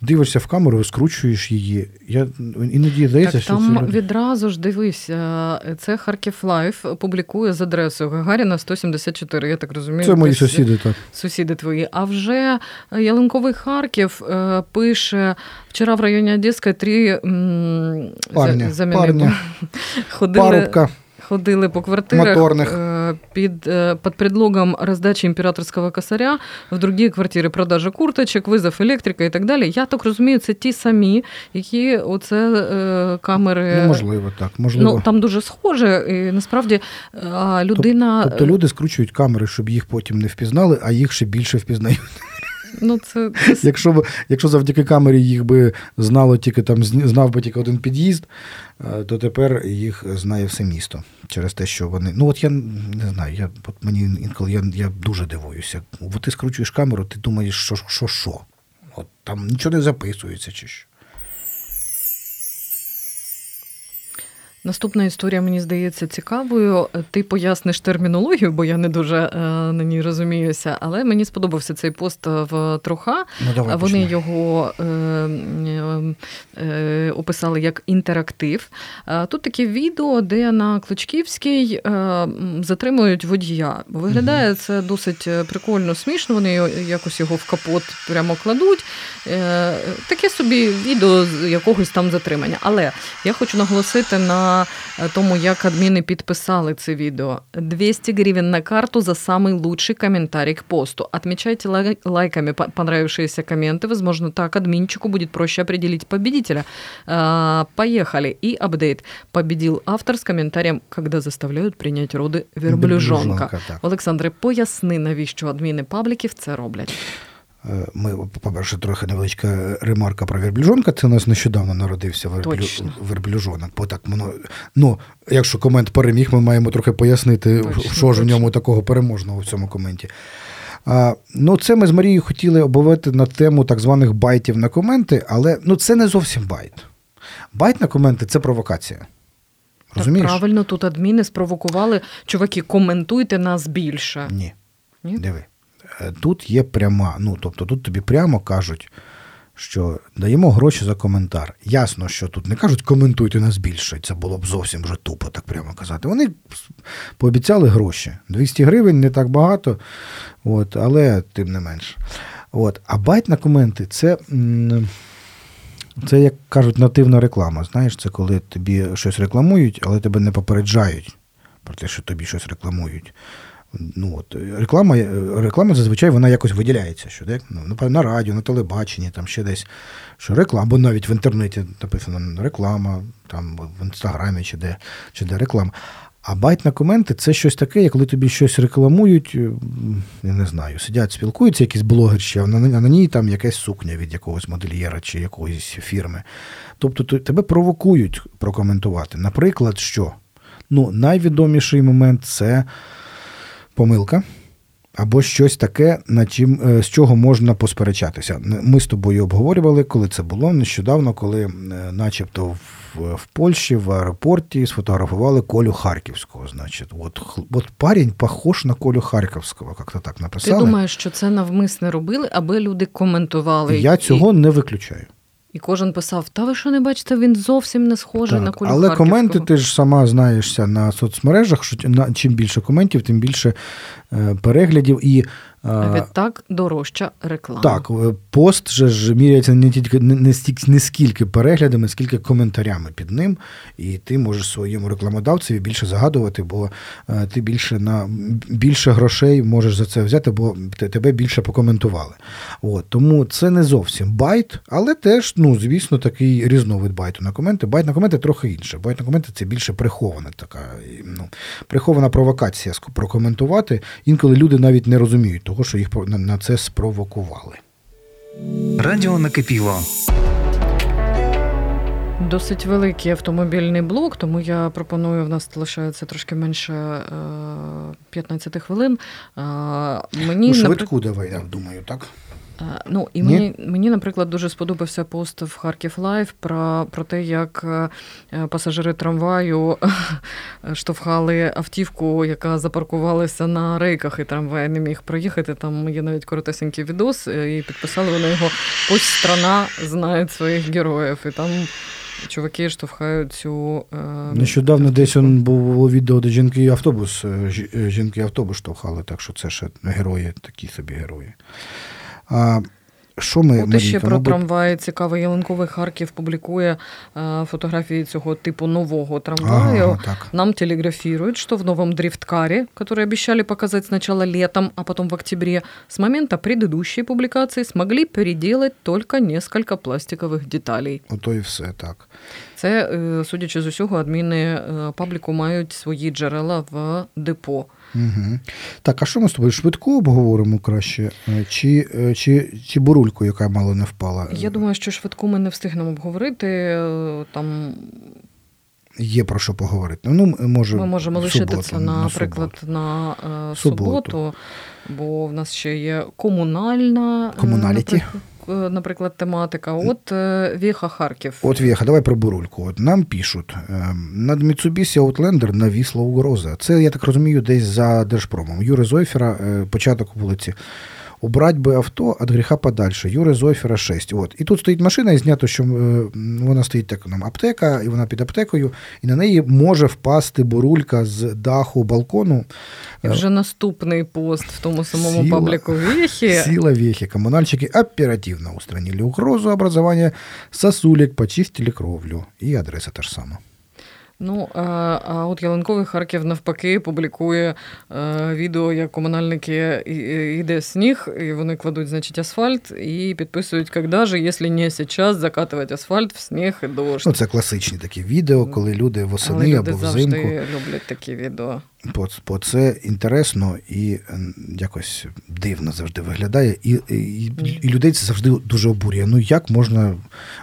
дивишся в камеру, скручуєш її. Я іноді здається, так, що там це люди... відразу ж дивись, е, це Харків Лайф публікує з адресою Гагаріна 174. Я так розумію, це мої сусіди. так. Сусіди твої. А вже Ялинковий Харків е, пише вчора в районі Одеська три парня, парня. <laughs> ходили. Ходили по квартирах, Моторних. э, під, э, под предлогом раздачи императорского косаря в другие квартири продажа курточок, визов електрика і так далі. Я так розумію, це ті самі, які оце е, камери. Ну, можливо, так. Можливо. Ну, там дуже схоже, і насправді людина. Тобто люди скручують камери, щоб їх потім не впізнали, а їх ще більше впізнають. Ну, це. <laughs> Якщо б, якщо завдяки камері їх би знало тільки там, знав би тільки один під'їзд, е, то тепер їх знає все місто через те, що вони. Ну от я не знаю, я от мені інколи я, я дуже дивуюся. От ти скручуєш камеру, ти думаєш, що що, що? От там нічого не записується чи що. Наступна історія, мені здається, цікавою. Ти поясниш термінологію, бо я не дуже е, на ній розуміюся. Але мені сподобався цей пост в Троха. Ну, давай Вони почнемо. його е, е, е, описали як інтерактив. Е, Тут таке відео, де на Клочківській затримують водія. Виглядає це досить прикольно, смішно. Вони якось його в капот прямо кладуть. Таке собі відео з якогось там затримання. Але я хочу наголосити на е, тому, як адміни підписали це відео. 200 гривен на карту за самый лучший комментарий к посту. Отмечайте лай- лайками по- понравившиеся комменты. Возможно, так админчику будет проще определить победителя. А, Поехали. И апдейт. Победил автор с комментарием, когда заставляют принять роды верблюжонка. Верблюжонка, так. Олександре, поясни, навіщо адміни пабліків це роблять. Е, Ми, по-перше, трохи невеличка ремарка про верблюжонка. Це у нас нещодавно народився верблю... Точно. верблюжонок. Бо так воно, ну, якщо комент переміг, ми маємо трохи пояснити, Точно, що ж у ньому такого переможного в цьому коменті. А, ну, це ми з Марією хотіли обговорити на тему так званих байтів на коменти, але ну, це не зовсім байт. Байт на коменти це провокація. Розумієш? Так, правильно, тут адміни спровокували. Чуваки, коментуйте нас більше. Ні. Ні? Диви. Е, Тут є пряма, ну тобто тут тобі прямо кажуть, що даємо гроші за коментар. Ясно, що тут не кажуть коментуйте нас більше. Це було б зовсім вже тупо так прямо казати. Вони пообіцяли гроші. 200 гривень не так багато, от, але тим не менше. От. А байт на коменти це. Це, як кажуть, нативна реклама. Знаєш, це коли тобі щось рекламують, але тебе не попереджають про те, що тобі щось рекламують. Ну, от, реклама, реклама зазвичай вона якось виділяється. Що, де, ну, на радіо, на телебаченні, там ще десь. Що реклама, або навіть в інтернеті написано реклама, там в інстаграмі чи де, чи де реклама. А байт на коменти це щось таке, як коли тобі щось рекламують, я не знаю, сидять, спілкуються якісь блогерші, а на, на ній там якась сукня від якогось модельєра чи якоїсь фірми. Тобто то- тебе провокують прокоментувати. Наприклад, що? Ну, найвідоміший момент це помилка. Або щось таке, на чим, е, з чого можна посперечатися. Ми з тобою обговорювали, коли це було нещодавно, коли е, начебто в, в Польщі в аеропорті сфотографували Колю Харківського. Значить, от, от парень похож на Колю Харківського, як-то так Ти написали. думаєш, що це навмисне робили, аби люди коментували. Я цього не виключаю. І, кожен писав: Та ви що не бачите, він зовсім не схожий на Колю але коменти ти ж сама знаєшся на соцмережах, що на, чим більше коментів, тим більше е, переглядів. І, відтак дорожча реклама. Так, е, пост же ж міряється не тільки не, стільки, не скільки переглядами, скільки коментарями під ним, і ти можеш своєму рекламодавцеві більше загадувати, бо е, ти більше на більше грошей можеш за це взяти, бо тебе більше покоментували. От, тому це не зовсім байт, але теж, ну, звісно, такий різновид байту на коменти. Байт на коменти трохи інше. Байт на коменти це більше прихована така, ну, прихована провокація прокоментувати. Інколи люди навіть не розуміють того, що їх на, це спровокували. Радіо накипіло. Досить великий автомобільний блок, тому я пропоную, в нас лишається трошки менше е, 15 хвилин. Е, Мені, Ну, наприк- швидку давай, я думаю, так? Ну і Ні? мені, мені, наприклад, дуже сподобався пост в Харків Live про, про те, як е, пасажири трамваю <laughs> штовхали автівку, яка запаркувалася на рейках, і трамвай не міг проїхати. Там є навіть коротесенький відос, е, і підписали вони його Пусть страна знает своих героев. І там чуваки штовхають цю. е, Нещодавно десь он було відео, де жінки автобус, жі- жінки автобус штовхали, так що це ще герої, такі собі герої. А, що ми От іще Марійка, про мабуть, трамваї цікаво. Ялинковий Харків публікує е, фотографії цього типу нового трамваю. Ага, так. Нам телеграфируют, что в новом дрифткаре, который обещали показать сначала летом, а потом в октябре, с момента предыдущей публикации смогли переделать только несколько пластиковых деталей. Ото і все так. Це, е, судячи з усього, адміни е, пабліку мають свої джерела в депо. Угу. Так, а що ми з тобою швидко обговоримо краще? Е, Чи, е, чи, чи бурульку, яка мало не впала? Я думаю, що швидко ми не встигнемо обговорити. е, Там Є про що поговорити. Ну, може, ми можемо в лишитися, суботу, на наприклад, суботу. на Суботу. бо в нас ще є комунальна Комуналіті. наприклад, наприклад, тематика. От е, Віха Харків. От Віха, давай про бурульку. От нам пишуть, е, над Mitsubishi Outlander навісла угроза. Це, я так розумію, десь за Держпромом. Юри Зойфера, е, початок вулиці. Убрать би авто від гріха подальше. Юри Зойфера 6. От. І тут стоїть машина, і знято, що вона стоїть так, нам аптека, і вона під аптекою, і на неї може впасти бурулька з даху балкону. І вже наступний пост в тому самому Сила. пабліку Віхі. Сила вехи. Коммунальщики оперативно устранили угрозу образования сосулек, почистили кровлю. І адреса та ж сама. Ну, а, а от Ялинковий Харків навпаки публікує е, відео, як комунальники йде сніг, і вони кладуть, значить, асфальт і підписують, коли же, якщо не зараз, закатувати асфальт в сніг і дощ. Ну, це класичні такі відео, коли люди Але восени люди або завжди взимку. люблять такі відео. Бо, бо це інтересно і якось дивно завжди виглядає. І, і, і людей це завжди дуже обурює. Ну як можна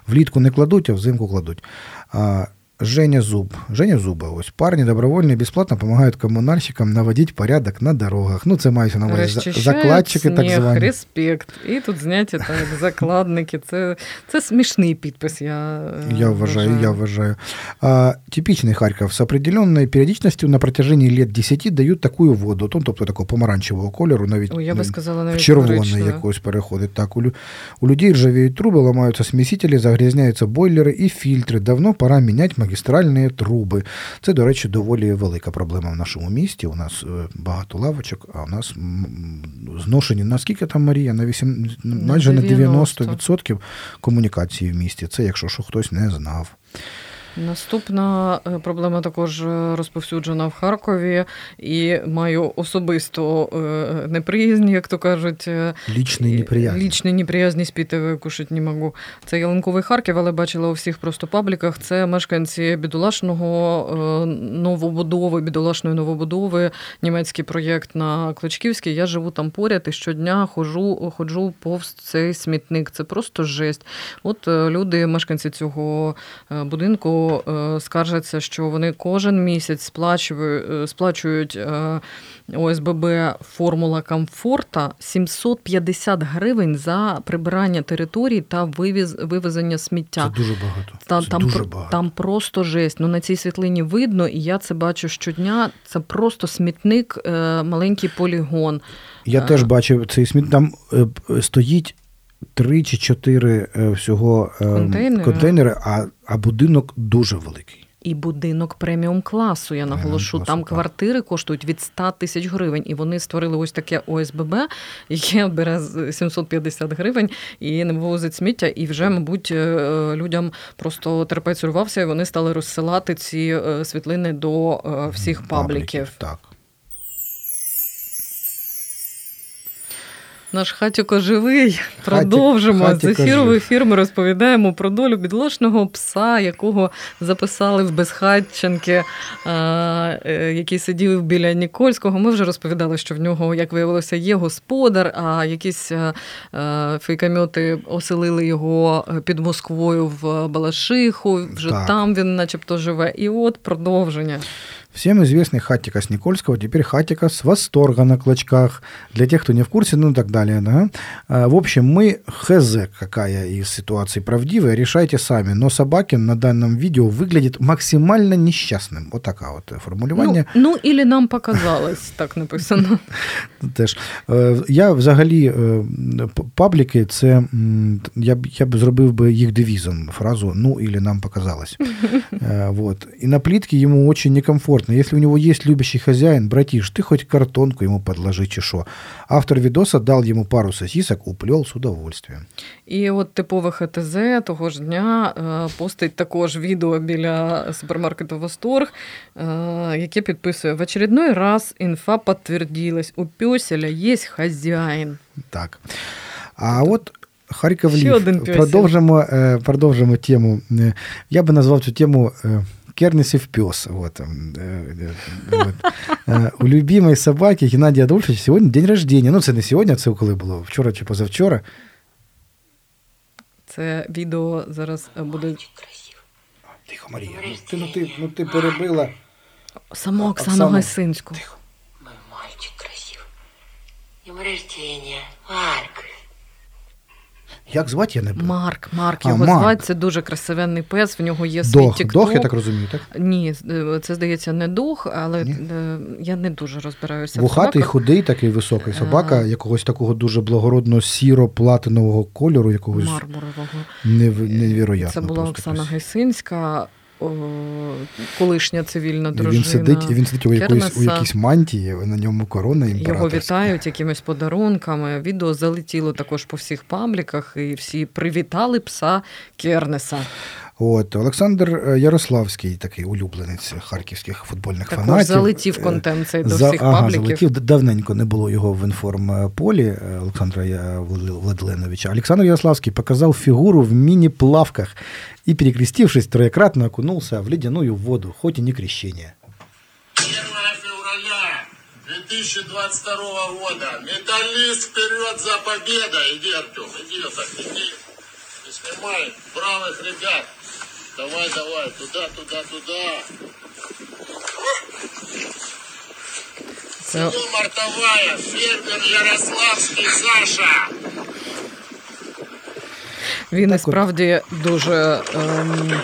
влітку не кладуть, а взимку кладуть. А, Женя Зуб. Женя Зуба. Ось парні добровольно і безплатно допомагають комунальщикам наводити порядок на дорогах. Ну, це мається на увазі за- закладчики, так звані. респект. І тут зняті так, закладники. Це, це смішний підпис, я, е, Я уважаю, я уважаю. А, типичный Харьков с определенной периодичностью на протяжении лет 10 дают такую воду, ну, тобто такого помаранчевого кольору, навіть Ой, я би сказала, в навіть червоне коричневе. якось переходить. Так, у, у людей ржавеют трубы, ломаются смесители, загрязняються бойлери і фільтри. Давно пора міняти магістральні труби. Це, до речі, доволі велика проблема в нашому місті. У нас е, багато лавочок, а у нас зношені наскільки там Марія? На 8, майже на 90. 90% комунікації в місті. Це якщо що хтось не знав. Наступна е, проблема також е, розповсюджена в Харкові, і маю особисто е, неприязнь, як то кажуть. Лічний і- неприязнь. Лічний неприязнь спіти кушать не можу. Це ялинковий Харків, але бачила у всіх просто пабліках. Це мешканці бідолашного новобудови, бідолашної новобудови, німецький проєкт на Клочківській. Я живу там поряд і щодня ходжу, ходжу повз цей смітник. Це просто жесть. От люди, мешканці цього будинку, е, скаржаться, що вони кожен місяць сплачують, е, сплачують е, ОСББ формула комфорта 750 гривень за прибирання територій та вивіз, вивезення сміття. Це дуже багато. Та, Це там, дуже багато. там просто жесть. Ну на цій світлині видно, і я це бачу щодня. Це просто смітник, маленький полігон. Я теж бачив цей сміт. Там стоїть три чи чотири е, всього е, Контейнери. контейнери, а, а будинок дуже великий. І будинок преміум класу, я наголошу. Там так. квартири коштують від 100 тисяч гривень, і вони створили ось таке ОСББ, яке бере з 750 гривень і не вивозить сміття. І вже, мабуть, е, людям просто терпець урвався, і вони стали розсилати ці е, світлини до всіх пабліків. Так. Наш хатіко живий. Продовжимо з Хатіко ефіру в ефір. Ми розповідаємо про долю бідолашного пса, якого записали в безхатченки, е, який сидів біля Нікольського. Ми вже розповідали, що в нього, як виявилося, є господар, а якісь е, е, фейкамьоти оселили його під Москвою в Балашиху. Вже Так. там він, начебто, живе. І от продовження. Всем известный Хатика с Никольского, теперь Хатика с восторга на клочках. Для тех, кто не в курсе, ну и так далее. Да? А, В общем, мы хз, какая из ситуаций правдивая, решайте сами. Но Собакин на данном видео выглядит максимально несчастным. Вот такая вот Ну, формулювання. ну, ілі нам показалось, так написано. <laughs> Теж Е, я взагалі е, п- пабліки, це м, я б я б зробив би їх девізом фразу ну или нам показалось. <laughs> Е, Вот. І на плітки йому очень некомфортно. комфортно. Если у него есть любящий хозяин, братиш, ты хоть картонку ему подложи, чи що. Автор відоса дал ему пару сосисок, уплел с удовольствием. І от типове ХТЗ того ж дня е, постить також відео біля супермаркету Восторг, е, яке підписує в очередной раз інфа підтвердилась, у пёселя є хазяїн. Так. А от Харків Лів. Продовжимо, е, продовжимо тему. Я би назвав цю тему е, Кернісів пес. Вот. ем, е, е, от. Е, У любимої собаки Геннадія Адольфовича сьогодні день рождения. Ну, це не сьогодні, це коли було вчора чи позавчора. Це відео зараз е, буде Тихо, Марія. Ну, ти, ну, ти, ну, ти перебила. сама Оксана. Гайсинську. Мой мальчик красив. Днем рождения, Марк. Як звати, я не бачу. Марк, Марк, А, його Марк. звати, це дуже красивенний пес, в нього є свій тікток. дох, я так розумію, так? Ні, е, це здається не дух, але Ні? е, я не дуже розбираюся. Вухатий, в худий, такий високий собака, А. якогось такого дуже благородного сіро-платинового кольору, якогось мармурового. нев- невіроятно. Це була Оксана. Гайсинська, о, колишня цивільна дружина. Він сидить, і він сидить у якоїсь, у якійсь мантії, на ньому корона Його вітають якимись подарунками. Відео залетіло також по всіх пабліках, і всі привітали пса Кернеса. От Олександр е, Ярославський, такий улюбленець харківських футбольних Також фанатів. залетів Е, контент цей до За, всіх ага, пабліків. залетів. Давненько не було його в інформполі е, Олександра Владленовича. Олександр Ярославський показав фігуру в міні-плавках и, перекрестившись, троекратно окунулся в ледяную воду, хоть и не крещение. 1 февраля 2022 года. Металлист вперед за победой. Иди, Артем, иди, так, иди. И снимай правых ребят. Давай, давай, туда, туда, туда. Село Мартовая, фермер Ярославский Саша. він і Так справді дуже ем,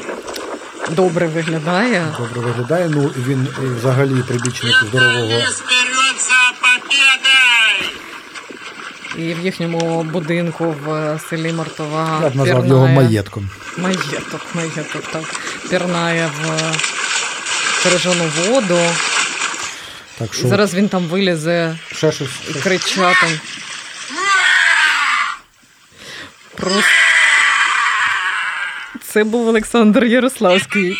добре виглядає. Добре виглядає. Ну він е, взагалі прибічник здорового. Вперед за победой. І в їхньому будинку в селі Мартова Я б назвав його маєтком. Маєток, маєток, так. Пірнає в крижану воду. Так що Зараз він там вилізе ще щось. і кричатиме. Просто... Це був Олександр Ярославський.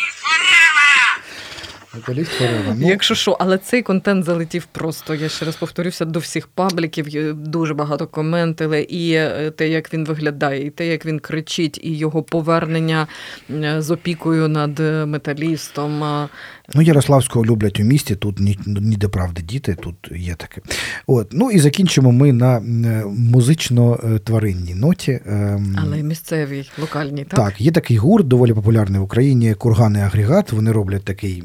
Металіст Форева. Ну, Якщо що, але цей контент залетів просто. Я ще раз повторюся до всіх пабліків. Дуже багато коментили. І е, те, як він виглядає, і те, як він кричить, і його повернення е, з опікою над е, металістом. Ну, Ярославського люблять у місті, тут ні, ніде правди діти, тут є таке. От. Ну і закінчимо ми на е, музично-тваринній ноті. Ем, Але місцевій, локальній, так? Так, є такий гурт, доволі популярний в Україні, Кургани агрегат. Вони роблять такий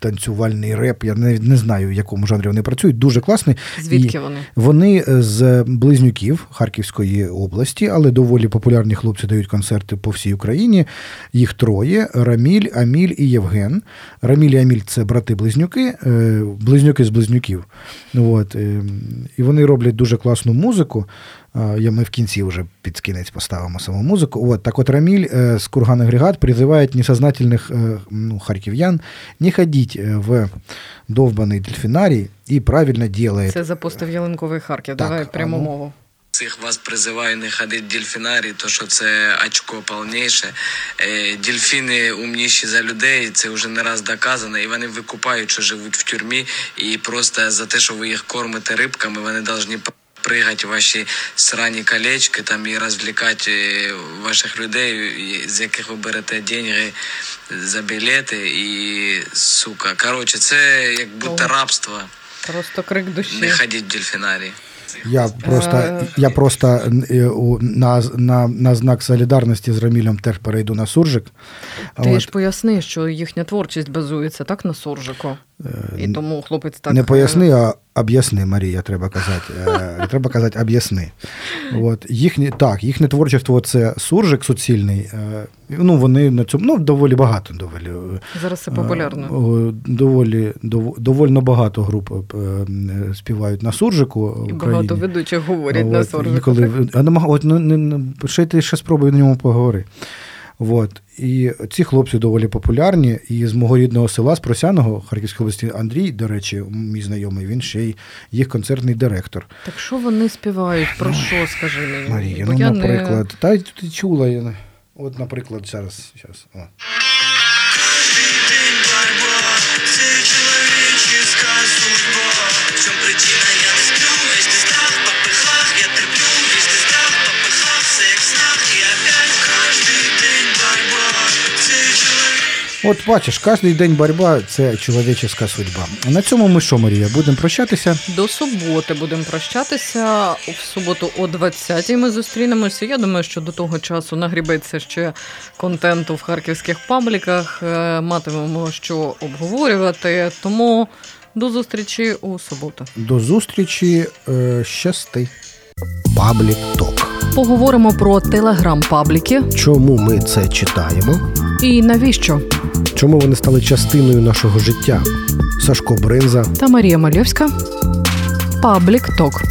диско-танцювальний реп. Я не, не знаю, в якому жанрі вони працюють. Дуже класний. Звідки І вони? Вони е, з близнюків Харківської області, але доволі популярні хлопці дають концерти по всій Україні. Їх троє: Раміль, Аміль і Євген. Раміль і Аміль це брати-близнюки, е, близнюки з близнюків. От, е, і вони роблять дуже класну музику. А, Я ми в кінці вже під кінець поставимо саму музику. От так от Рамиль э, с Курган Агрегат призывает несознательных э, ну, харьков'ян не ходить э, в довбаний дельфінарій і правильно делает. Це запустив Ялинковий Харків. Так, Давай а пряму ну. мову. Цих вас призиваю не ходити в дельфінарій, то що це очко повніше. Е, Дельфіни умніші за людей, це вже не раз доказано, і вони викупають, що живуть в тюрмі, і просто за те, що ви їх кормите рибками, вони повинні пригати в ваші срані колечки там і розвлікати е, ваших людей, з яких ви берете деньги за білети і сука. Коротше, це як будто рабство. Просто крик душі. Не ходіть в дельфінарій. Я просто, Е, я просто е, на, на, на знак солідарності з Рамілем теж перейду на суржик. Ти От, ж поясни, що їхня творчість базується так на суржику. І тому хлопець так. Не е, поясни, а об'ясни, Марія, треба казати. Е, <laughs> Треба казати об'ясни. От, їхні, так, їхнє творчество це суржик суцільний. е, Ну, вони на цьому ну, доволі багато. Доволі, Зараз це популярно. Доволі, дов, довольно багато груп співають на суржику. І багато ведучих говорять на От, суржику. Ніколи, так? а намаг... От, не, не, ще ти ще спробуй на ньому поговори. От. І ці хлопці доволі популярні. І з мого рідного села, з Просяного Харківської області, Андрій, до речі, мій знайомий, він ще й їх концертний директор. Так що вони співають? Про що, скажи мені? Марія, Бо ну, я наприклад, та й ти чула. От, наприклад, зараз. зараз о. От бачиш, кожен день боротьба це чоловіческа судьба. На цьому ми що, Марія, будемо прощатися? До суботи будемо прощатися. В суботу о 20-й ми зустрінемося. Я думаю, що до того часу нагрібеться ще контенту в харківських пабліках. Е, Матимемо що обговорювати. Тому до зустрічі у суботу. До зустрічі, е, щасти. Паблік Ток. Поговоримо про телеграм-пабліки Чому ми це читаємо? і навіщо. Чому вони стали частиною нашого життя? Сашко Бринза Та Марія Мальовська. Паблік Ток.